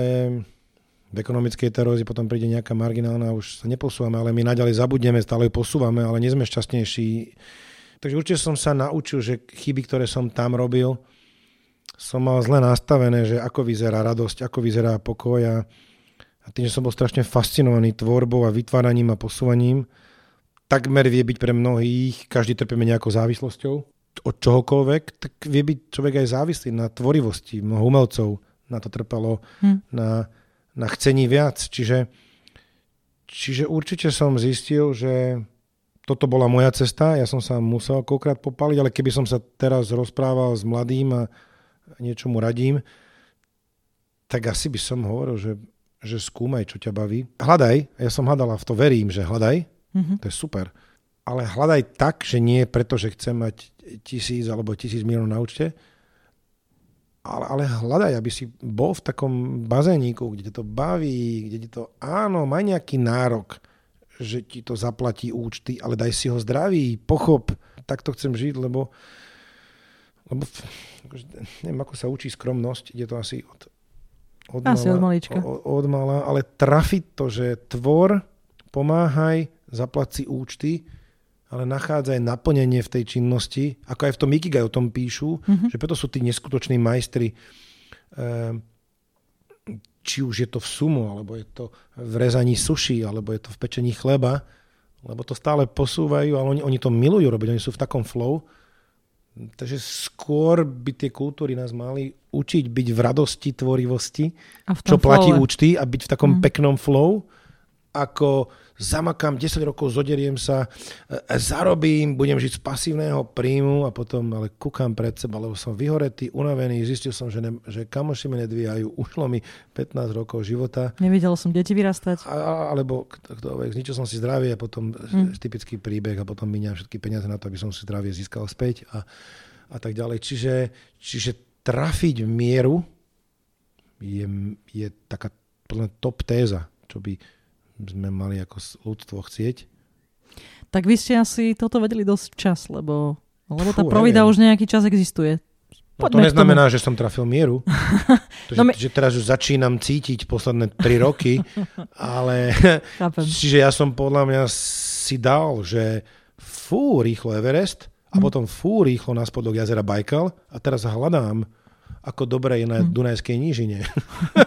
v ekonomickej terózii potom príde nejaká marginálna už sa neposúvame, ale my naďalej zabudneme, stále ju posúvame, ale nie sme šťastnejší. Takže určite som sa naučil, že chyby, ktoré som tam robil, som mal zle nastavené, že ako vyzerá radosť, ako vyzerá pokoj a a tým, že som bol strašne fascinovaný tvorbou a vytváraním a posúvaním, takmer vie byť pre mnohých, každý trpíme nejakou závislosťou od čohokoľvek, tak vie byť človek aj závislý na tvorivosti. Mnoho umelcov na to trpalo, hm. na, na chcení viac. Čiže, čiže určite som zistil, že toto bola moja cesta, ja som sa musel koľkrát popaliť, ale keby som sa teraz rozprával s mladým a niečo mu radím, tak asi by som hovoril, že že skúmaj, čo ťa baví. Hľadaj, ja som hľadala, v to verím, že hľadaj, mm-hmm. to je super. Ale hľadaj tak, že nie preto, že chcem mať tisíc alebo tisíc miliónov na účte, ale, ale hľadaj, aby si bol v takom bazéniku, kde to baví, kde ti to, áno, má nejaký nárok, že ti to zaplatí účty, ale daj si ho zdravý, pochop, tak to chcem žiť, lebo, lebo akože, neviem, ako sa učí skromnosť, ide to asi od od Asi mala, od malička. Od mala, ale trafiť to, že tvor, pomáhaj, zaplať si účty, ale nachádzaj naplnenie v tej činnosti, ako aj v tom Ikigai o tom píšu, mm-hmm. že preto sú tí neskutoční majstri, ehm, či už je to v sumu, alebo je to v rezaní suši, alebo je to v pečení chleba, lebo to stále posúvajú, ale oni, oni to milujú robiť, oni sú v takom flow, Takže skôr by tie kultúry nás mali učiť byť v radosti, tvorivosti, čo flowe. platí účty a byť v takom mm. peknom flow, ako zamakám 10 rokov, zoderiem sa, e, zarobím, budem žiť z pasívneho príjmu a potom ale kúkam pred seba, lebo som vyhoretý, unavený, zistil som, že, ne, že kamoši mi nedvíjajú, ušlo mi 15 rokov života. Nevidel som deti vyrastať. A, alebo kto, zničil som si zdravie a potom mm. typický príbeh a potom miniam všetky peniaze na to, aby som si zdravie získal späť a, a tak ďalej. Čiže, čiže trafiť mieru je, je taká top téza, čo by sme mali ako ľudstvo chcieť. Tak vy ste asi toto vedeli dosť čas, lebo, lebo tá provida už nejaký čas existuje. No to neznamená, že som trafil mieru. to, no že, my... že teraz už začínam cítiť posledné tri roky, ale čiže ja som podľa mňa si dal, že fú, rýchlo Everest a hm. potom fú, rýchlo na spodok jazera Baikal a teraz hľadám ako dobre je na hm. Dunajskej nížine.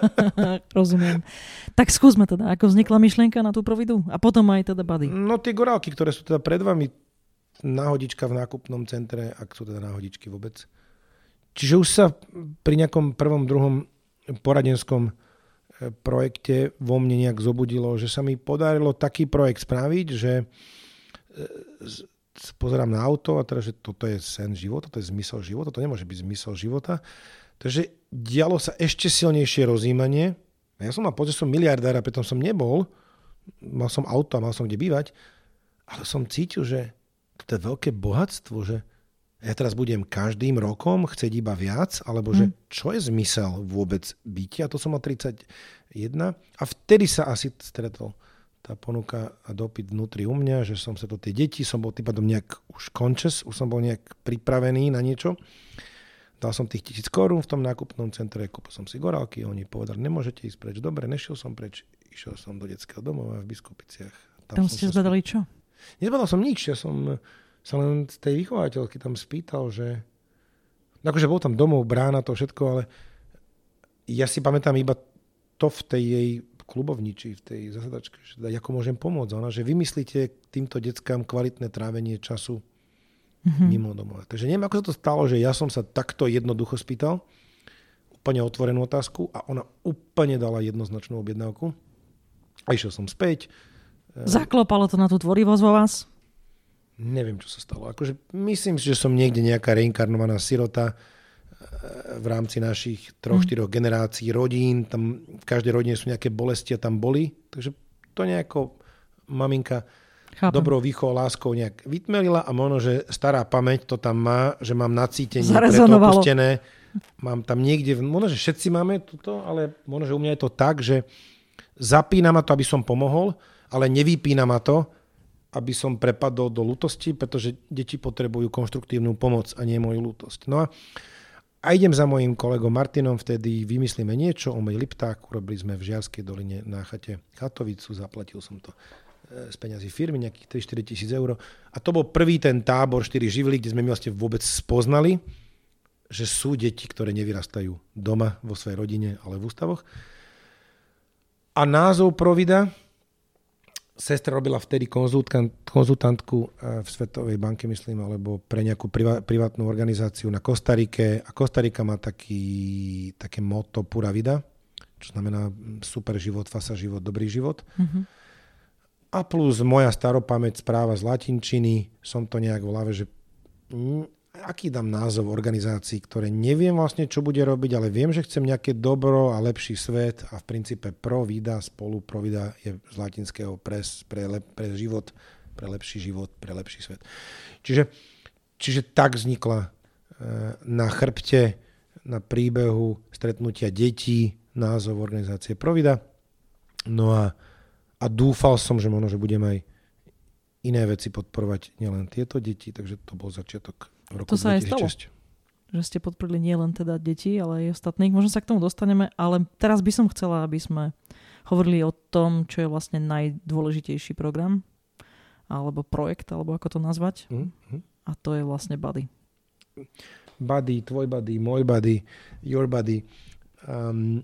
Rozumiem. Tak skúsme teda, ako vznikla myšlienka na tú providu a potom aj teda bady. No tie gorálky, ktoré sú teda pred vami, náhodička v nákupnom centre, ak sú teda náhodičky vôbec. Čiže už sa pri nejakom prvom, druhom poradenskom e, projekte vo mne nejak zobudilo, že sa mi podarilo taký projekt spraviť, že e, pozerám na auto a teda, že toto je sen života, to je zmysel života, to nemôže byť zmysel života. Takže dialo sa ešte silnejšie rozímanie. Ja som mal pocit, som miliardár a preto som nebol. Mal som auto a mal som kde bývať. Ale som cítil, že to je veľké bohatstvo, že ja teraz budem každým rokom chcieť iba viac, alebo že hm. čo je zmysel vôbec bytia. A to som mal 31. A vtedy sa asi stretol tá ponuka a dopyt vnútri u mňa, že som sa to tie deti, som bol tým pádom nejak už končes, už som bol nejak pripravený na niečo. Dal som tých tisíc korún v tom nákupnom centre, kúpil som si gorálky, oni povedali, nemôžete ísť preč. Dobre, nešiel som preč, išiel som do detského domova v Biskupiciach. Tam, tam ste zbadali čo? Nezbadal som nič, ja som sa len z tej vychovateľky tam spýtal, že akože bol tam domov, brána, to všetko, ale ja si pamätám iba to v tej jej klubovniči, v tej zasadačke, že ako môžem pomôcť. Ona, že vymyslíte týmto deckám kvalitné trávenie času mm-hmm. mimo domova. Takže neviem, ako sa to stalo, že ja som sa takto jednoducho spýtal, úplne otvorenú otázku a ona úplne dala jednoznačnú objednávku. A išiel som späť. Zaklopalo to na tú tvorivosť vo vás? Neviem, čo sa stalo. Akože myslím si, že som niekde nejaká reinkarnovaná sirota eh, v rámci našich troch, mm. štyroch generácií, rodín. Tam v každej rodine sú nejaké bolesti a tam boli. Takže to nejako maminka Chápem. dobrou výchovou, láskou nejak vytmelila a možno, že stará pamäť to tam má, že mám nacítenie preto opustené. Mám tam niekde, možno, že všetci máme toto, ale možno, že u mňa je to tak, že zapína ma to, aby som pomohol, ale nevypína ma to, aby som prepadol do lutosti, pretože deti potrebujú konštruktívnu pomoc a nie moju lútosť. No a, a idem za mojim kolegom Martinom, vtedy vymyslíme niečo, o mej lipták, urobili sme v Žiarskej doline na chate chatovicu, zaplatil som to z peňazí firmy, nejakých 3-4 tisíc eur. A to bol prvý ten tábor 4 živly, kde sme my vlastne vôbec spoznali, že sú deti, ktoré nevyrastajú doma vo svojej rodine, ale v ústavoch. A názov Provida, sestra robila vtedy konzultantku eh, v Svetovej banke, myslím, alebo pre nejakú privátnu organizáciu na Kostarike. A Kostarika má taký, také moto Pura Vida, čo znamená mm, super život, fasa život, dobrý život. Mm-hmm. A plus moja staropamäť správa z latinčiny, som to nejak v hlave, že aký dám názov organizácií, ktoré neviem vlastne, čo bude robiť, ale viem, že chcem nejaké dobro a lepší svet a v princípe pro vida, spolu pro vida je z latinského pres, pre, le, pre život, pre lepší život, pre lepší svet. Čiže, čiže tak vznikla e, na chrbte, na príbehu stretnutia detí názov organizácie Provida. No a, a dúfal som, že možno, že budem aj iné veci podporovať, nielen tieto deti, takže to bol začiatok roku to sa 2006. aj stalo. Že ste podporili nielen teda deti, ale aj ostatných. Možno sa k tomu dostaneme, ale teraz by som chcela, aby sme hovorili o tom, čo je vlastne najdôležitejší program alebo projekt, alebo ako to nazvať. Mm-hmm. A to je vlastne Buddy. Buddy, tvoj buddy, môj buddy, your buddy. Um,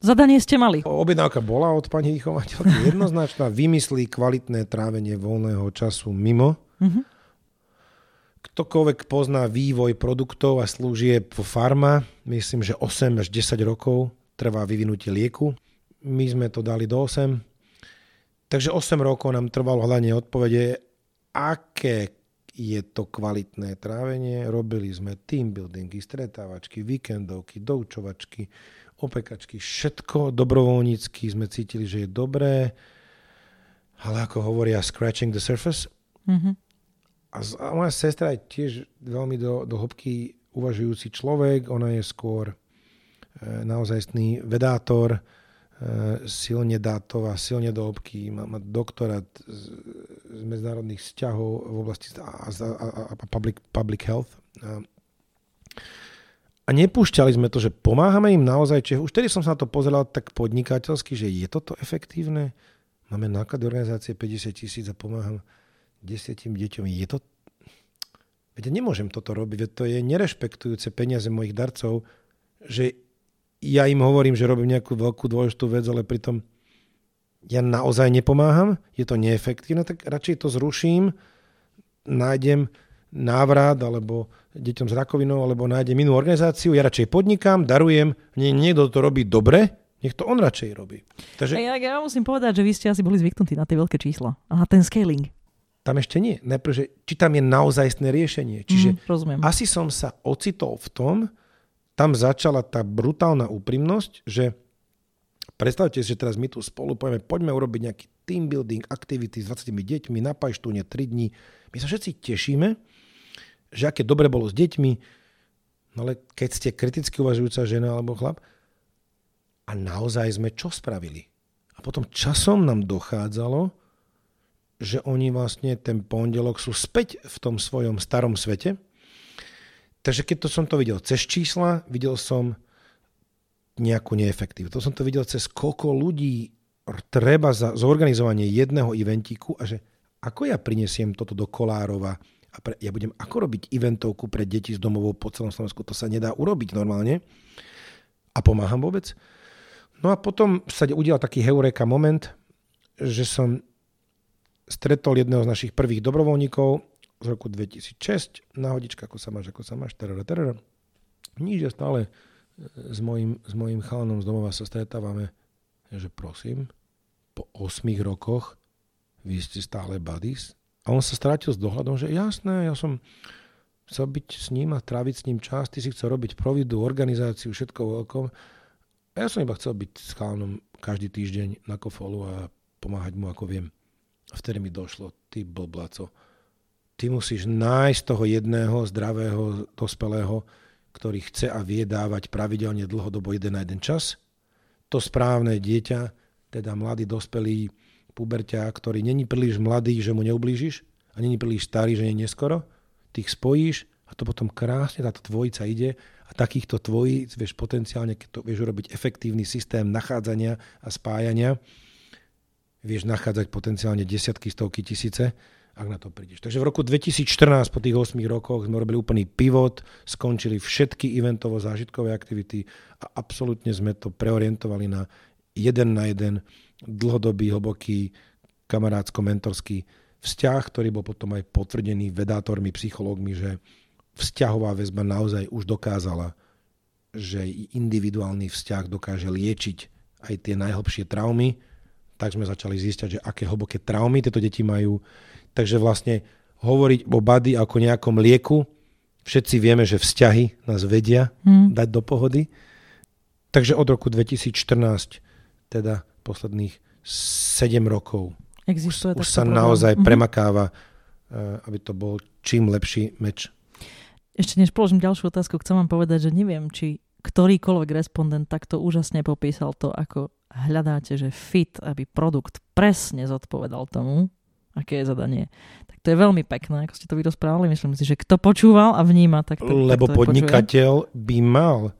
Zadanie ste mali. Objednávka bola od pani vychovateľky jednoznačná. Vymyslí kvalitné trávenie voľného času mimo. Mm-hmm. Ktokoľvek pozná vývoj produktov a služieb vo farma, myslím, že 8 až 10 rokov trvá vyvinutie lieku. My sme to dali do 8. Takže 8 rokov nám trvalo hľadanie odpovede, aké je to kvalitné trávenie. Robili sme team buildingy, stretávačky, víkendovky, doučovačky, opekačky, všetko dobrovoľnícky sme cítili, že je dobré, ale ako hovoria, scratching the surface. Mm-hmm. A, a moja sestra je tiež veľmi do, do hĺbky uvažujúci človek, ona je skôr e, naozajstný vedátor, e, silne dátová, silne do hĺbky, má, má doktorát z, z medzinárodných vzťahov v oblasti a, a, a, a public, public health. A, a nepúšťali sme to, že pomáhame im naozaj, čiže už tedy som sa na to pozeral tak podnikateľsky, že je toto efektívne? Máme náklady organizácie 50 tisíc a pomáham desiatim deťom. Je to... Veď nemôžem toto robiť, veď to je nerešpektujúce peniaze mojich darcov, že ja im hovorím, že robím nejakú veľkú dôležitú vec, ale pritom ja naozaj nepomáham, je to neefektívne, tak radšej to zruším, nájdem návrat alebo deťom s rakovinou alebo nájdem inú organizáciu, ja radšej podnikám, darujem, nie, niekto to robí dobre, nech to on radšej robí. Takže... Ja, ja musím povedať, že vy ste asi boli zvyknutí na tie veľké čísla a na ten scaling. Tam ešte nie. Najprv, že či tam je naozajstné riešenie. Čiže mm, asi som sa ocitol v tom, tam začala tá brutálna úprimnosť, že predstavte si, že teraz my tu spolu povieme, poďme urobiť nejaký team building activity s 20 deťmi na Pajštúne 3 dní. My sa všetci tešíme, že aké dobre bolo s deťmi, no ale keď ste kriticky uvažujúca žena alebo chlap, a naozaj sme čo spravili? A potom časom nám dochádzalo, že oni vlastne ten pondelok sú späť v tom svojom starom svete. Takže keď to som to videl cez čísla, videl som nejakú neefektívnu. To som to videl cez koľko ľudí treba za zorganizovanie jedného eventíku a že ako ja prinesiem toto do Kolárova pre, ja budem ako robiť eventovku pre deti z domovou po celom Slovensku, to sa nedá urobiť normálne. A pomáham vôbec? No a potom sa udial taký heureka moment, že som stretol jedného z našich prvých dobrovoľníkov z roku 2006. Nahodička, ako sa máš, ako sa máš, terera. Nič, ja stále e, s mojim, s mojim chalanom z domova sa stretávame, že prosím, po 8 rokoch vy ste stále buddies? A on sa strátil s dohľadom, že jasné, ja som chcel byť s ním a tráviť s ním čas, ty si chcel robiť providu, organizáciu, všetko veľkom. A ja som iba chcel byť s chalanom každý týždeň na kofolu a pomáhať mu, ako viem. A vtedy mi došlo, ty blblaco, ty musíš nájsť toho jedného zdravého, dospelého, ktorý chce a vie dávať pravidelne dlhodobo jeden na jeden čas. To správne dieťa, teda mladý dospelý puberťa, ktorý není príliš mladý, že mu neublížiš a není príliš starý, že nie neskoro, ty spojíš a to potom krásne táto dvojica ide a takýchto tvojí vieš potenciálne, keď to vieš urobiť efektívny systém nachádzania a spájania, vieš nachádzať potenciálne desiatky, stovky, tisíce, ak na to prídeš. Takže v roku 2014, po tých 8 rokoch, sme robili úplný pivot, skončili všetky eventovo-zážitkové aktivity a absolútne sme to preorientovali na jeden na jeden dlhodobý, hlboký, kamarátsko-mentorský vzťah, ktorý bol potom aj potvrdený vedátormi, psychológmi, že vzťahová väzba naozaj už dokázala, že individuálny vzťah dokáže liečiť aj tie najhlbšie traumy, tak sme začali zistiať, že aké hlboké traumy tieto deti majú. Takže vlastne hovoriť o bady ako nejakom lieku, všetci vieme, že vzťahy nás vedia hmm. dať do pohody. Takže od roku 2014 teda posledných 7 rokov. Existuje už, už sa problém. naozaj mm-hmm. premakáva, eh, aby to bol čím lepší meč. Ešte než položím ďalšiu otázku, chcem vám povedať, že neviem, či ktorýkoľvek respondent takto úžasne popísal to, ako hľadáte, že fit, aby produkt presne zodpovedal tomu, aké je zadanie. Tak to je veľmi pekné, ako ste to vyrozprávali. Myslím si, že kto počúval a vníma, tak to Lebo tak to podnikateľ by mal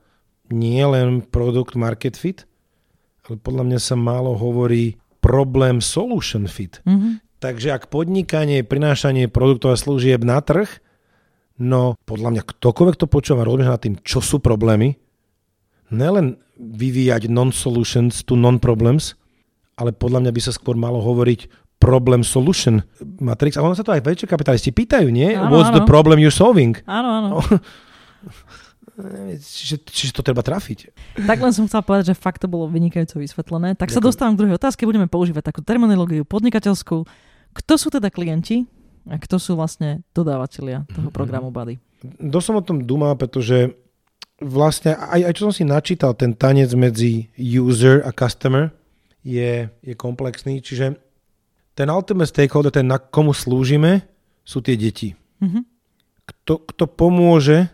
nie len produkt market fit, ale podľa mňa sa málo hovorí problém solution fit. Mm-hmm. Takže ak podnikanie prinášanie produktov a služieb na trh, no podľa mňa ktokoľvek to počúva, rozmýšľa nad tým, čo sú problémy, nelen vyvíjať non-solutions to non-problems, ale podľa mňa by sa skôr malo hovoriť problem solution matrix. A ono sa to aj väčšie kapitalisti pýtajú, nie? Áno, What's áno. the problem you're solving? Áno, áno. Čiže, čiže to treba trafiť. Tak len som chcela povedať, že fakt to bolo vynikajúco vysvetlené. Tak Ďakujem. sa dostávam k druhej otázke. Budeme používať takú terminológiu podnikateľskú. Kto sú teda klienti a kto sú vlastne dodávateľia toho mhm. programu Buddy? Dosť som o tom dúmal, pretože vlastne aj, aj čo som si načítal, ten tanec medzi user a customer je, je komplexný. Čiže ten ultimate stakeholder, ten na komu slúžime, sú tie deti. Mm-hmm. Kto, kto pomôže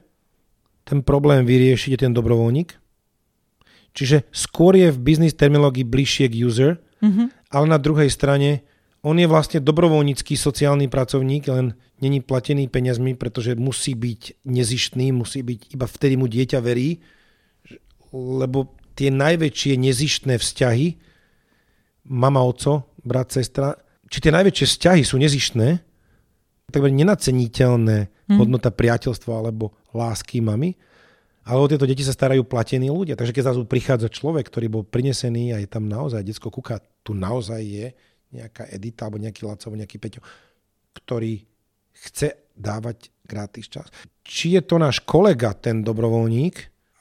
ten problém vyriešiť je ten dobrovoľník. Čiže skôr je v biznis terminológii bližšie k user, mm-hmm. ale na druhej strane on je vlastne dobrovoľnícky sociálny pracovník, len není platený peniazmi, pretože musí byť nezištný, musí byť iba vtedy mu dieťa verí, lebo tie najväčšie nezištné vzťahy, mama, oco, brat, sestra, či tie najväčšie vzťahy sú nezištné, tak nenaceniteľné mm. hodnota priateľstva alebo lásky mamy, ale o tieto deti sa starajú platení ľudia. Takže keď zrazu prichádza človek, ktorý bol prinesený a je tam naozaj detsko kúka, tu naozaj je nejaká Edita alebo nejaký Laco alebo nejaký Peťo, ktorý chce dávať gratis čas. Či je to náš kolega, ten dobrovoľník,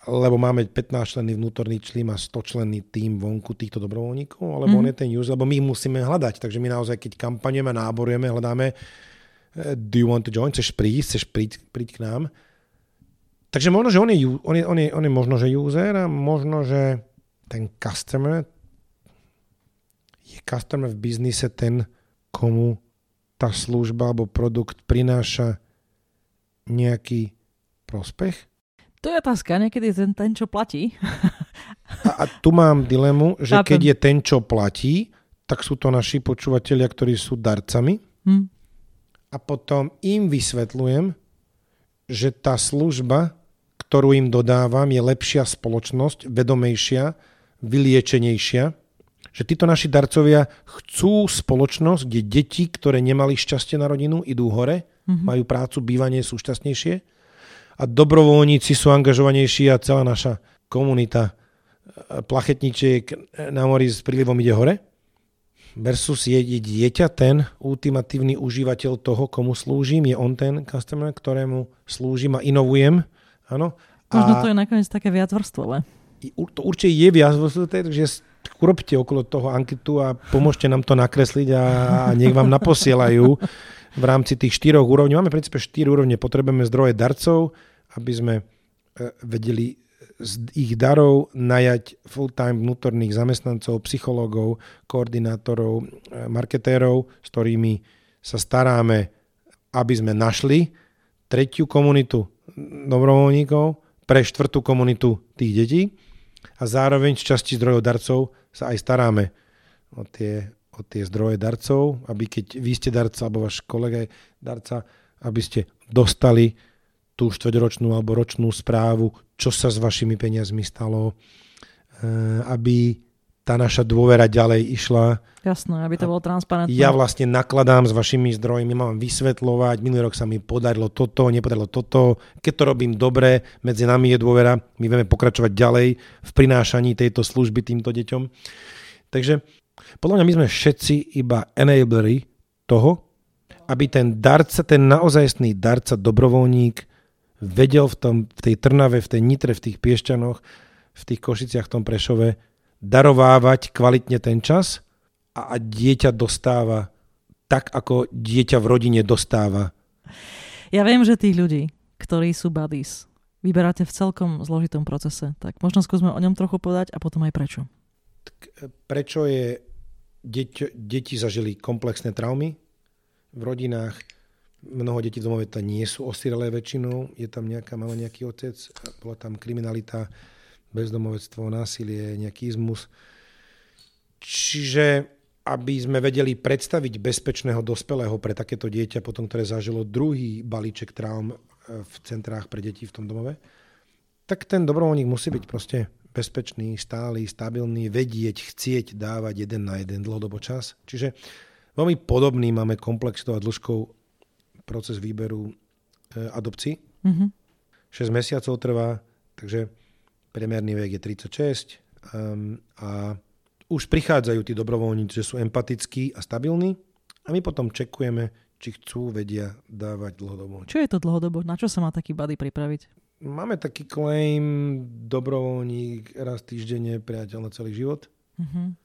lebo máme 15 členný vnútorný člím a 100 členný tým vonku týchto dobrovoľníkov, alebo mm. on je ten user, lebo my ich musíme hľadať. Takže my naozaj, keď kampanieme, náborujeme, hľadáme eh, do you want to join, chceš prísť, chceš príť, príť k nám, Takže možno, že on je, on je, on je, on je možno, že user a možno, že ten customer je customer v biznise ten, komu tá služba alebo produkt prináša nejaký prospech? To je otázka, niekedy ten, ten čo platí. a, a tu mám dilemu, že Chápem. keď je ten, čo platí, tak sú to naši počúvatelia, ktorí sú darcami. Hm. A potom im vysvetľujem, že tá služba ktorú im dodávam, je lepšia spoločnosť, vedomejšia, vyliečenejšia, že títo naši darcovia chcú spoločnosť, kde deti, ktoré nemali šťastie na rodinu, idú hore, mm-hmm. majú prácu, bývanie, sú šťastnejšie? A dobrovoľníci sú angažovanejší a celá naša komunita e, plachetničiek na mori s prílivom ide hore versus je, dieťa ten ultimatívny užívateľ toho, komu slúžim, je on ten customer, ktorému slúžim a inovujem. Áno. Možno to je nakoniec také viacvrstvové. To určite je viacvrstvové, takže urobte okolo toho anketu a pomôžte nám to nakresliť a, a nech vám naposielajú v rámci tých štyroch úrovní. Máme v princípe štyri úrovne, potrebujeme zdroje darcov, aby sme e, vedeli z ich darov najať full-time vnútorných zamestnancov, psychológov, koordinátorov, e, marketérov, s ktorými sa staráme, aby sme našli tretiu komunitu dobrovoľníkov pre štvrtú komunitu tých detí. A zároveň z časti zdrojov darcov sa aj staráme o tie, o tie zdroje darcov, aby keď vy ste darca alebo váš kolega je darca, aby ste dostali tú štvrťročnú alebo ročnú správu, čo sa s vašimi peniazmi stalo, eh, aby tá naša dôvera ďalej išla. Jasné, aby to bolo transparentné. Ja vlastne nakladám s vašimi zdrojmi, mám vysvetľovať, minulý rok sa mi podarilo toto, nepodarilo toto. Keď to robím dobre, medzi nami je dôvera, my vieme pokračovať ďalej v prinášaní tejto služby týmto deťom. Takže podľa mňa my sme všetci iba enablery toho, aby ten darca, ten naozajstný darca, dobrovoľník vedel v, tom, v tej Trnave, v tej Nitre, v tých Piešťanoch, v tých Košiciach, v tom Prešove darovávať kvalitne ten čas a, a dieťa dostáva tak, ako dieťa v rodine dostáva. Ja viem, že tých ľudí, ktorí sú buddies, vyberáte v celkom zložitom procese. Tak možno skúsme o ňom trochu povedať a potom aj prečo. Tak e, prečo je deť, deti zažili komplexné traumy v rodinách, mnoho detí v domove nie sú osirelé väčšinou, je tam nejaká, mala nejaký otec, bola tam kriminalita, bezdomovectvo, násilie, nejaký izmus. Čiže aby sme vedeli predstaviť bezpečného dospelého pre takéto dieťa, potom ktoré zažilo druhý balíček traum e, v centrách pre deti v tom domove, tak ten dobrovoľník musí byť proste bezpečný, stály, stabilný, vedieť, chcieť dávať jeden na jeden dlhodobo čas. Čiže veľmi podobný máme komplexnou a dĺžkou proces výberu e, adopcií. Mm-hmm. 6 mesiacov trvá, takže priemerný vek je 36 um, a už prichádzajú tí dobrovoľníci, že sú empatickí a stabilní a my potom čekujeme, či chcú, vedia dávať dlhodobo. Čo je to dlhodobo? Na čo sa má taký body pripraviť? Máme taký claim dobrovoľník raz týždenne, priateľ na celý život. Uh-huh.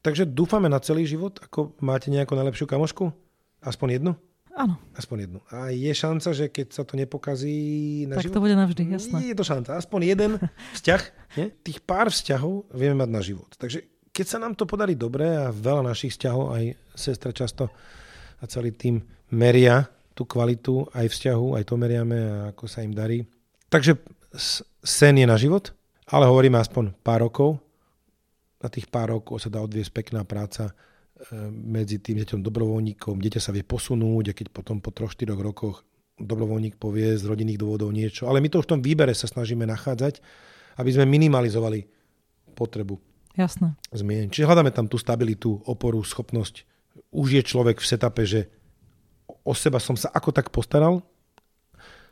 Takže dúfame na celý život, ako máte nejakú najlepšiu kamošku? Aspoň jednu? Áno. Aspoň jednu. A je šanca, že keď sa to nepokazí na tak život? to bude navždy, jasné. Je to šanca. Aspoň jeden vzťah. Nie? Tých pár vzťahov vieme mať na život. Takže keď sa nám to podarí dobre a veľa našich vzťahov, aj sestra často a celý tým meria tú kvalitu aj vzťahu, aj to meriame a ako sa im darí. Takže sen je na život, ale hovoríme aspoň pár rokov. Na tých pár rokov sa dá odviesť pekná práca medzi tým deťom dobrovoľníkom. Dieťa sa vie posunúť a keď potom po 3-4 rokoch dobrovoľník povie z rodinných dôvodov niečo. Ale my to v tom výbere sa snažíme nachádzať, aby sme minimalizovali potrebu Jasné. zmien. Čiže hľadáme tam tú stabilitu, oporu, schopnosť. Už je človek v setupe, že o seba som sa ako tak postaral.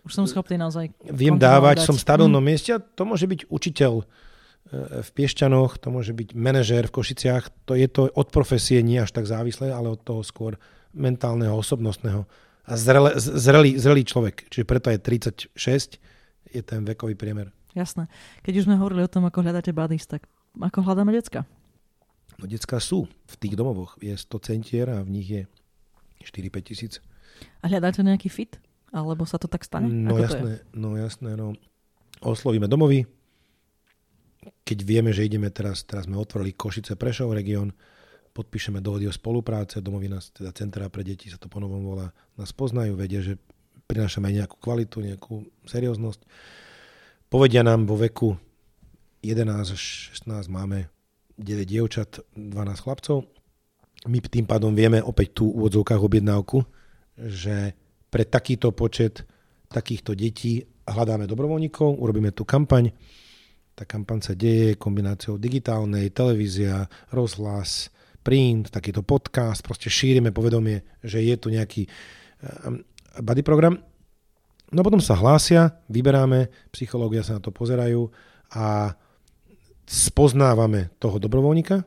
Už som schopný naozaj Viem dávať, som v stabilnom mm. mieste a to môže byť učiteľ, v Piešťanoch, to môže byť manažér v Košiciach, to je to od profesie nie až tak závislé, ale od toho skôr mentálneho, osobnostného a zrele, zrelý, zrelý človek. Čiže preto je 36, je ten vekový priemer. Jasné. Keď už sme hovorili o tom, ako hľadáte buddies, tak ako hľadáme decka? No decka sú v tých domovoch. Je 100 centier a v nich je 4-5 tisíc. A hľadáte nejaký fit? Alebo sa to tak stane? No ako jasné, no jasné. No. Oslovíme domovy, keď vieme, že ideme teraz, teraz sme otvorili Košice Prešov región, podpíšeme dohody o spolupráce, domovina, teda Centra pre deti sa to ponovom volá, nás poznajú, vedia, že prinášame aj nejakú kvalitu, nejakú serióznosť. Povedia nám vo veku 11 až 16 máme 9 dievčat, 12 chlapcov. My tým pádom vieme opäť tu v úvodzovkách objednávku, že pre takýto počet takýchto detí hľadáme dobrovoľníkov, urobíme tú kampaň, tá kampaň sa deje kombináciou digitálnej, televízia, rozhlas, print, takýto podcast, proste šírime povedomie, že je tu nejaký um, body program. No potom sa hlásia, vyberáme, psychológia sa na to pozerajú a spoznávame toho dobrovoľníka,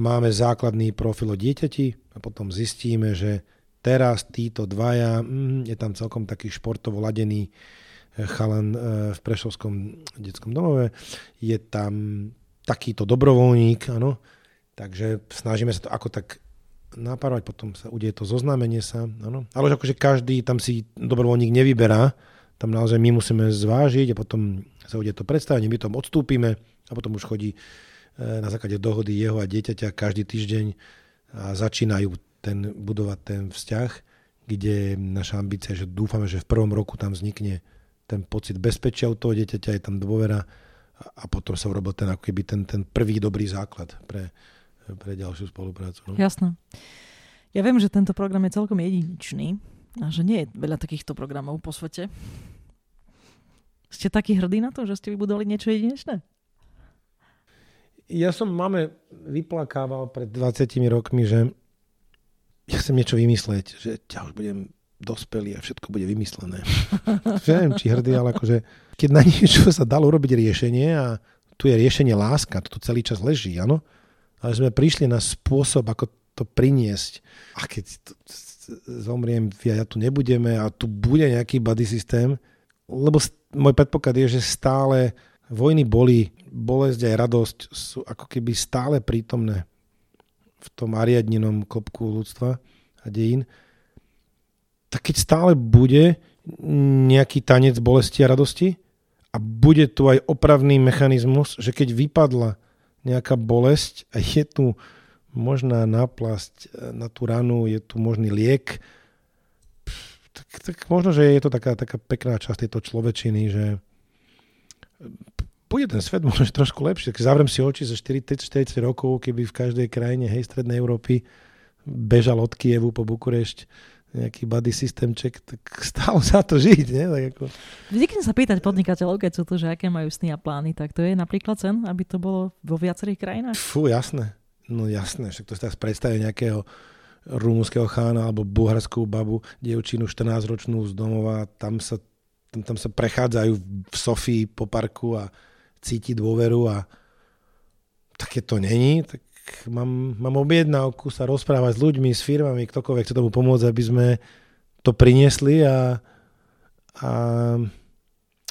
máme základný profil o dieťati a potom zistíme, že teraz títo dvaja, mm, je tam celkom taký športovo ladený chalan e, v Prešovskom detskom domove, je tam takýto dobrovoľník, áno, takže snažíme sa to ako tak napárovať, potom sa udeje to zoznámenie sa, áno, ale akože každý tam si dobrovoľník nevyberá, tam naozaj my musíme zvážiť a potom sa udeje to predstavenie, my tom odstúpime a potom už chodí e, na základe dohody jeho a dieťaťa každý týždeň a začínajú ten, budovať ten vzťah, kde naša ambícia že dúfame, že v prvom roku tam vznikne ten pocit bezpečia u toho dieťaťa, je tam dôvera a potom sa urobil ten, ako keby ten, ten prvý dobrý základ pre, pre ďalšiu spoluprácu. No? Jasné. Ja viem, že tento program je celkom jedinečný a že nie je veľa takýchto programov po svete. Ste takí hrdí na to, že ste vybudovali niečo jedinečné? Ja som máme vyplakával pred 20 rokmi, že ja chcem niečo vymysleť, že ťa už budem dospelí a všetko bude vymyslené. Neviem, či hrdý, ale akože keď na niečo sa dalo urobiť riešenie a tu je riešenie láska, to tu celý čas leží, áno? Ale sme prišli na spôsob, ako to priniesť. A keď to, zomriem, ja tu nebudeme a tu bude nejaký body systém, lebo môj predpoklad je, že stále vojny boli, bolesť aj radosť sú ako keby stále prítomné v tom ariadninom klopku ľudstva a dejín tak keď stále bude nejaký tanec bolesti a radosti a bude tu aj opravný mechanizmus, že keď vypadla nejaká bolesť a je tu možná náplasť na tú ranu, je tu možný liek, tak, tak možno, že je to taká, taká pekná časť tejto človečiny, že bude ten svet možno trošku lepší. Tak zavrem si oči za 40-40 rokov, keby v každej krajine hej, strednej Európy bežal od Kievu po Bukurešť nejaký body systemček, tak stále za to žiť. Nie? Tak ako... Zvyknem sa pýtať podnikateľov, keď sú to, že aké majú sny a plány, tak to je napríklad sen, aby to bolo vo viacerých krajinách? Fú, jasné. No jasné, však to si teraz predstavuje nejakého rumúnskeho chána alebo bulharskú babu, dievčinu 14-ročnú z domova, tam sa, tam, tam sa prechádzajú v Sofii po parku a cíti dôveru a také to není, tak mám, mám objednávku sa rozprávať s ľuďmi, s firmami, ktokoľvek chce tomu pomôcť, aby sme to priniesli a, a,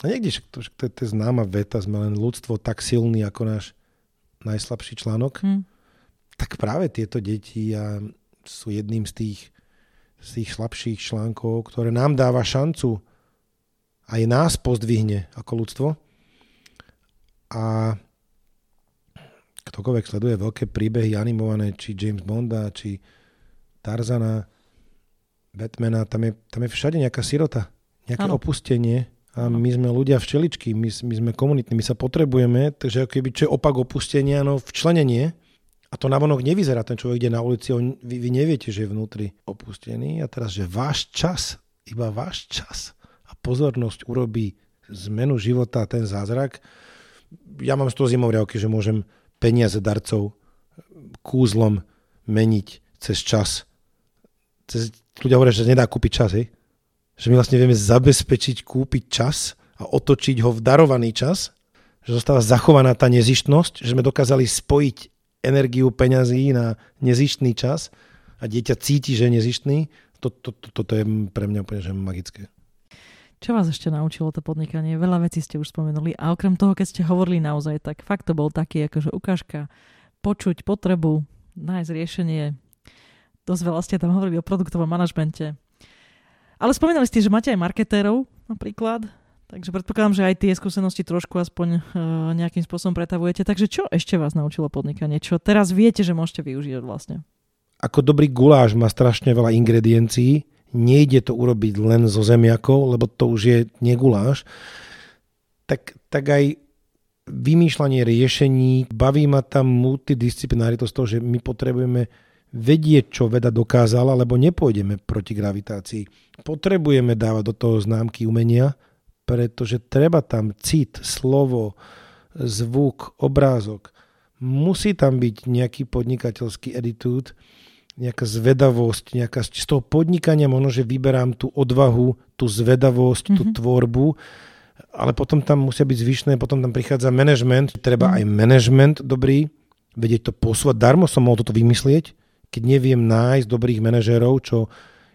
a niekde, však to, to, je, to je známa veta, sme len ľudstvo tak silný ako náš najslabší článok, hmm. tak práve tieto deti a sú jedným z tých, z tých slabších článkov, ktoré nám dáva šancu aj nás pozdvihne ako ľudstvo. A ktokoľvek sleduje veľké príbehy animované, či James Bonda, či Tarzana, Batmana, tam je, tam je všade nejaká sirota, nejaké ano. opustenie a my sme ľudia včeličky, my, my sme komunitní, my sa potrebujeme, takže ako keby čo je opak opustenia, no včlenenie a to navonok nevyzerá, ten človek ide na ulici, on, vy, vy neviete, že je vnútri opustený a teraz, že váš čas, iba váš čas a pozornosť urobí zmenu života, ten zázrak. Ja mám z toho zimovriavky, že môžem peniaze darcov kúzlom meniť cez čas. Cez, ľudia hovoria, že nedá kúpiť čas, hej? Že my vlastne vieme zabezpečiť, kúpiť čas a otočiť ho v darovaný čas, že zostáva zachovaná tá nezištnosť, že sme dokázali spojiť energiu peňazí na nezištný čas a dieťa cíti, že je nezištný. Toto to, to, to je pre mňa úplne že magické. Čo vás ešte naučilo to podnikanie? Veľa vecí ste už spomenuli a okrem toho, keď ste hovorili naozaj, tak fakt to bol taký akože ukážka, počuť potrebu, nájsť riešenie. Dosť veľa ste tam hovorili o produktovom manažmente. Ale spomínali ste, že máte aj marketérov napríklad, takže predpokladám, že aj tie skúsenosti trošku aspoň uh, nejakým spôsobom pretavujete. Takže čo ešte vás naučilo podnikanie? Čo teraz viete, že môžete využiť vlastne? Ako dobrý guláš má strašne veľa ingrediencií, nejde to urobiť len zo zemiakov, lebo to už je neguláš, tak, tak aj vymýšľanie riešení, baví ma tam multidisciplinárito z toho, že my potrebujeme vedieť, čo veda dokázala, lebo nepôjdeme proti gravitácii. Potrebujeme dávať do toho známky umenia, pretože treba tam cit, slovo, zvuk, obrázok. Musí tam byť nejaký podnikateľský editút, nejaká zvedavosť, nejaká, z toho podnikania možno, že vyberám tú odvahu, tú zvedavosť, mm-hmm. tú mhm. tvorbu, ale potom tam musia byť zvyšné, potom tam prichádza management, treba mm-hmm. aj management dobrý, vedieť to posúvať. Darmo som mohol toto vymyslieť, keď neviem nájsť dobrých manažérov, čo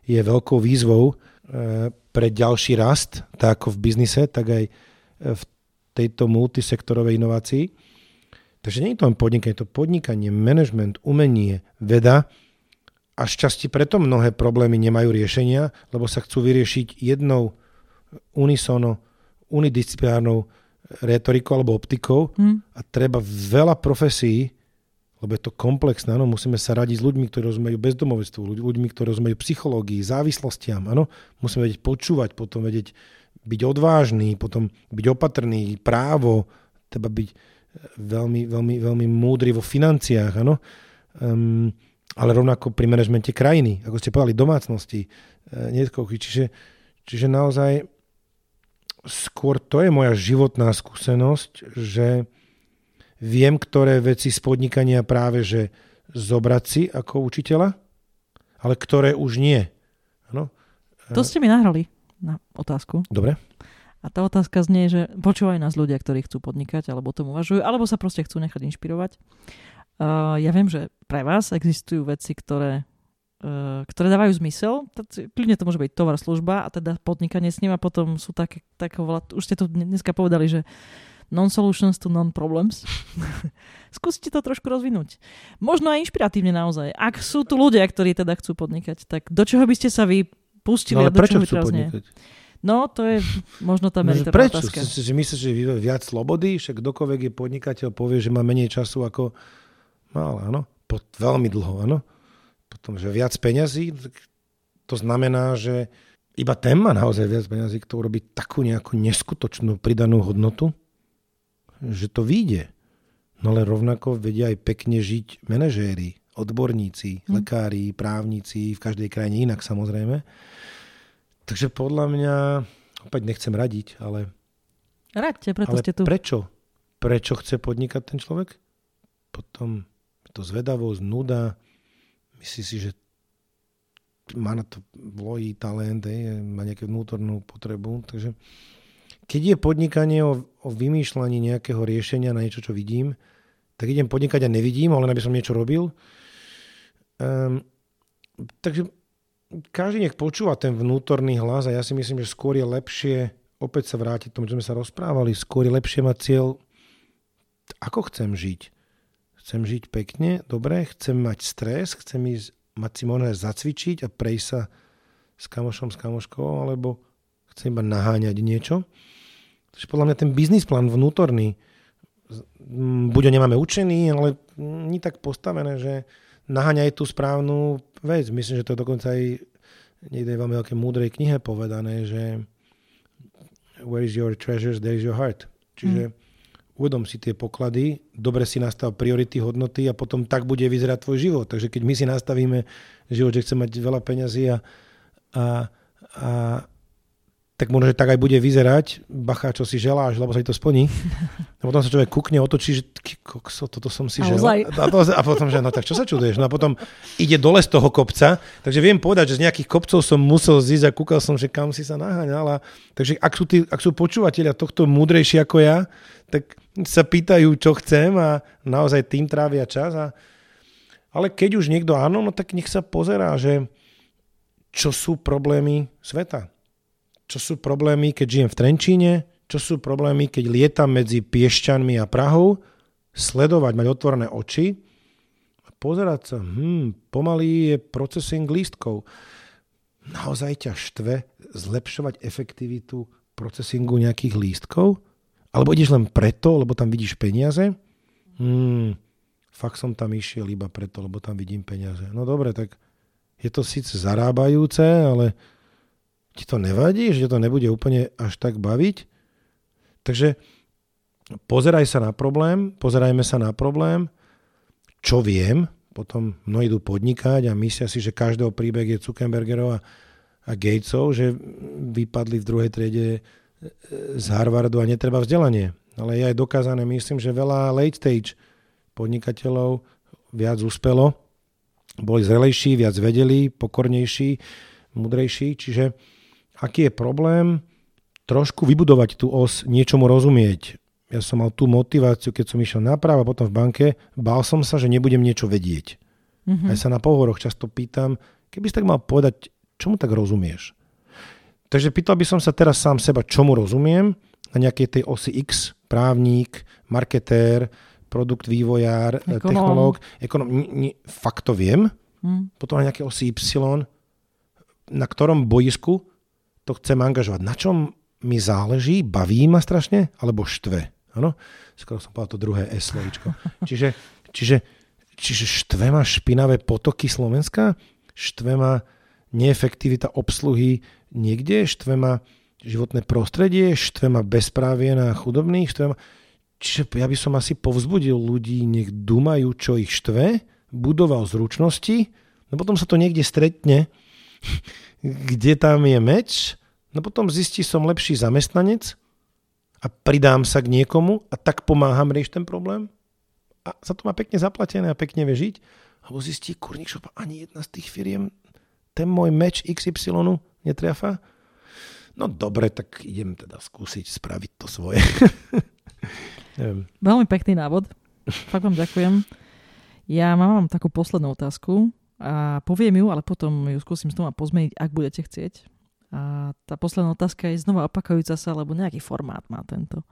je veľkou výzvou e, pre ďalší rast, tak ako v biznise, tak aj e, v tejto multisektorovej inovácii. Takže nie je to len podnikanie, je to podnikanie, management, umenie, veda, a šťastie preto mnohé problémy nemajú riešenia, lebo sa chcú vyriešiť jednou unisono, unidisciplinárnou retorikou alebo optikou hmm. a treba veľa profesí, lebo je to komplexné, áno, musíme sa radiť s ľuďmi, ktorí rozumejú bezdomovestvu, ľuďmi, ktorí rozumejú psychológii, závislostiam, áno, musíme vedieť počúvať, potom vedieť byť odvážny, potom byť opatrný, právo, treba byť veľmi, veľmi, veľmi múdry vo financiách, áno. Um, ale rovnako pri manažmente krajiny, ako ste povedali, domácnosti, e, netkovky. Čiže, čiže naozaj skôr to je moja životná skúsenosť, že viem, ktoré veci z podnikania práve že zobrať si ako učiteľa, ale ktoré už nie. Ano? To ste mi nahrali na otázku. Dobre. A tá otázka znie, že počúvajú nás ľudia, ktorí chcú podnikať, alebo tomu uvažujú, alebo sa proste chcú nechať inšpirovať. Uh, ja viem, že pre vás existujú veci, ktoré, uh, ktoré dávajú zmysel. Kľudne to môže byť tovar, služba a teda podnikanie s ním a potom sú také, také už ste tu dneska povedali, že non-solutions to non-problems. Skúste to trošku rozvinúť. Možno aj inšpiratívne naozaj. Ak sú tu ľudia, ktorí teda chcú podnikať, tak do čoho by ste sa vy pustili no, ale a do prečo čoho chcú podnikať? Nie? No, to je možno tá meritárna Prečo? otázka. Prečo? Si myslíš, že viac slobody? Však kdokoľvek je podnikateľ, povie, že má menej času ako Mal, áno. Po, veľmi dlho, áno. Potom, že viac peňazí, to znamená, že iba ten má naozaj viac peňazí, kto urobí takú nejakú neskutočnú pridanú hodnotu, že to vyjde. No ale rovnako vedia aj pekne žiť manažéri, odborníci, hmm. lekári, právnici, v každej krajine inak samozrejme. Takže podľa mňa, opäť nechcem radiť, ale... Radte, preto ale ste tu. prečo? Prečo chce podnikať ten človek? Potom to zvedavosť, nuda, myslí si, že má na to vlojí talent, hej, má nejakú vnútornú potrebu. Takže keď je podnikanie o, o vymýšľaní nejakého riešenia na niečo, čo vidím, tak idem podnikať a nevidím, ale aby som niečo robil. Um, takže každý nech počúva ten vnútorný hlas a ja si myslím, že skôr je lepšie opäť sa vrátiť k tomu, čo sme sa rozprávali, skôr je lepšie mať cieľ, ako chcem žiť Chcem žiť pekne, dobre, chcem mať stres, chcem ísť, mať si možno zacvičiť a prejsť sa s kamošom, s kamoškou, alebo chcem iba naháňať niečo. Takže podľa mňa ten biznis plán vnútorný, buď ho nemáme učený, ale nie tak postavené, že naháňa tú správnu vec. Myslím, že to je dokonca aj niekde veľmi veľké múdrej knihe povedané, že where is your treasures, there is your heart. Čiže mm uvedom si tie poklady, dobre si nastav priority, hodnoty a potom tak bude vyzerať tvoj život. Takže keď my si nastavíme život, že chce mať veľa peňazí a, a, a tak možno, že tak aj bude vyzerať, bacha, čo si želáš, lebo sa ti to splní. A potom sa človek kúkne, otočí, že kokso, toto som si želal. A, to, a potom, že no tak čo sa čuduješ? No a potom ide dole z toho kopca, takže viem povedať, že z nejakých kopcov som musel zísť a kúkal som, že kam si sa naháňal. A, takže ak sú, tí, ak sú počúvateľia tohto múdrejší ako ja, tak sa pýtajú, čo chcem a naozaj tým trávia čas. A, ale keď už niekto áno, no tak nech sa pozerá, že čo sú problémy sveta čo sú problémy, keď žijem v Trenčíne, čo sú problémy, keď lietam medzi Piešťanmi a Prahou, sledovať, mať otvorené oči a pozerať sa, hm, pomalý je procesing lístkov. Naozaj ťa štve zlepšovať efektivitu procesingu nejakých lístkov? Alebo ideš len preto, lebo tam vidíš peniaze? Hmm, fakt som tam išiel iba preto, lebo tam vidím peniaze. No dobre, tak je to síce zarábajúce, ale ti to nevadí, že to nebude úplne až tak baviť. Takže pozeraj sa na problém, pozerajme sa na problém, čo viem, potom mnohí idú podnikať a myslia si, že každého príbeh je Zuckerbergerov a, a Gatesov, že vypadli v druhej triede z Harvardu a netreba vzdelanie. ale je aj dokázané, myslím, že veľa late stage podnikateľov viac uspelo, boli zrelejší, viac vedeli, pokornejší, mudrejší, čiže aký je problém trošku vybudovať tú os, niečomu rozumieť. Ja som mal tú motiváciu, keď som išiel napravo, potom v banke, bál som sa, že nebudem niečo vedieť. Mm-hmm. Aj sa na pohovoroch často pýtam, keby si tak mal povedať, čomu tak rozumieš? Takže pýtal by som sa teraz sám seba, čomu rozumiem na nejakej tej osi X, právnik, marketér, produkt vývojár, eh, Ekonom. technológ, ekonom, n- n- fakt to viem. Hmm. Potom na nejaké osi Y, na ktorom boisku to chcem angažovať. Na čom mi záleží, baví ma strašne, alebo štve. Áno? Skoro som povedal to druhé S slovičko. čiže, čiže, čiže štve ma špinavé potoky Slovenska, štve ma neefektivita obsluhy niekde, štve ma životné prostredie, štve ma bezprávie na chudobných, štve ma... Čiže ja by som asi povzbudil ľudí, nech dumajú, čo ich štve, budoval zručnosti, no potom sa to niekde stretne, kde tam je meč, no potom zistí, som lepší zamestnanec a pridám sa k niekomu a tak pomáham riešiť ten problém a za to má pekne zaplatené a pekne vie žiť, alebo zistí, kurník šopa, ani jedna z tých firiem ten môj meč XY netriafa? No dobre, tak idem teda skúsiť spraviť to svoje. Veľmi pekný návod. Fakt vám ďakujem. Ja mám takú poslednú otázku a poviem ju, ale potom ju skúsim znova pozmeniť, ak budete chcieť. A tá posledná otázka je znova opakujúca sa, lebo nejaký formát má tento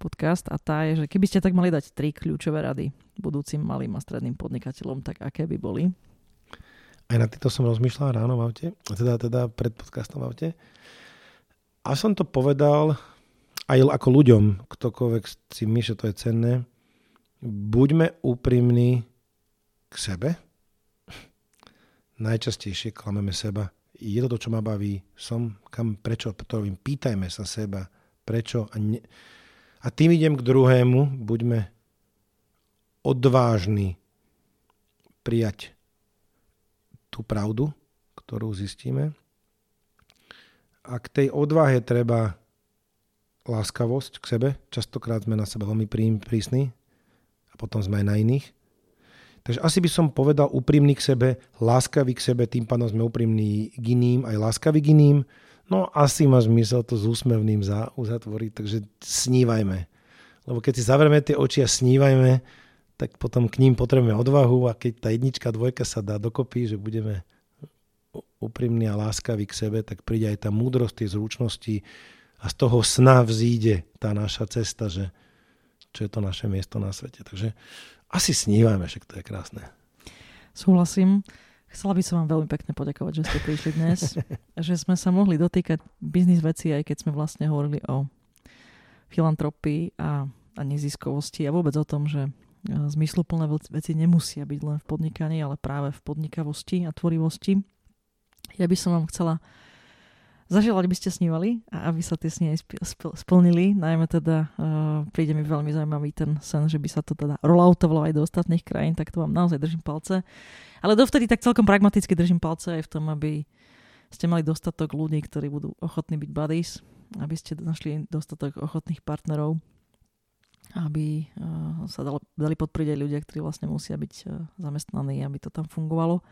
podcast a tá je, že keby ste tak mali dať tri kľúčové rady budúcim malým a stredným podnikateľom, tak aké by boli? Aj na týto som rozmýšľal ráno v aute, teda, teda pred podcastom v aute. A som to povedal aj ako ľuďom, ktokoľvek si myslí, že to je cenné. Buďme úprimní k sebe. Najčastejšie klameme seba. Je to to, čo ma baví. Som, kam, prečo to robím. Pýtajme sa seba, prečo. A, ne... a tým idem k druhému. Buďme odvážni prijať tú pravdu, ktorú zistíme. A k tej odvahe treba láskavosť k sebe. Častokrát sme na seba veľmi prísni a potom sme aj na iných. Takže asi by som povedal úprimný k sebe, láskavý k sebe, tým pádom sme úprimní k iným, aj láskavý k iným. No asi má zmysel to s úsmevným za, uzatvoriť, takže snívajme. Lebo keď si zavrieme tie oči a snívajme, tak potom k ním potrebujeme odvahu a keď tá jednička, dvojka sa dá dokopy, že budeme úprimní a láskaví k sebe, tak príde aj tá múdrosť, tie zručnosti a z toho sna vzíde tá naša cesta, že čo je to naše miesto na svete. Takže asi snívajme, však to je krásne. Súhlasím. Chcela by som vám veľmi pekne poďakovať, že ste prišli dnes, že sme sa mohli dotýkať biznis veci, aj keď sme vlastne hovorili o filantropii a, a neziskovosti a vôbec o tom, že zmysluplné veci nemusia byť len v podnikaní, ale práve v podnikavosti a tvorivosti. Ja by som vám chcela zaželať, aby ste snívali a aby sa tie sny splnili. Najmä teda uh, príde mi veľmi zaujímavý ten sen, že by sa to teda rolloutovalo aj do ostatných krajín, tak to vám naozaj držím palce. Ale dovtedy tak celkom pragmaticky držím palce aj v tom, aby ste mali dostatok ľudí, ktorí budú ochotní byť buddies, aby ste našli dostatok ochotných partnerov aby uh, sa dalo, dali podpriť aj ľudia, ktorí vlastne musia byť uh, zamestnaní, aby to tam fungovalo.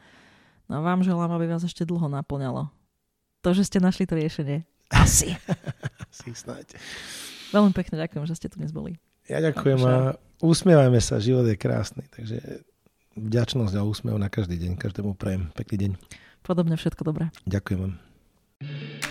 No a vám želám, aby vás ešte dlho naplňalo. To, že ste našli to riešenie. Asi. Asi snáď. Veľmi pekne ďakujem, že ste tu dnes boli. Ja ďakujem a usmievajme sa, život je krásny, takže vďačnosť a úsmev na každý deň, každému prajem pekný deň. Podobne všetko dobré. Ďakujem vám.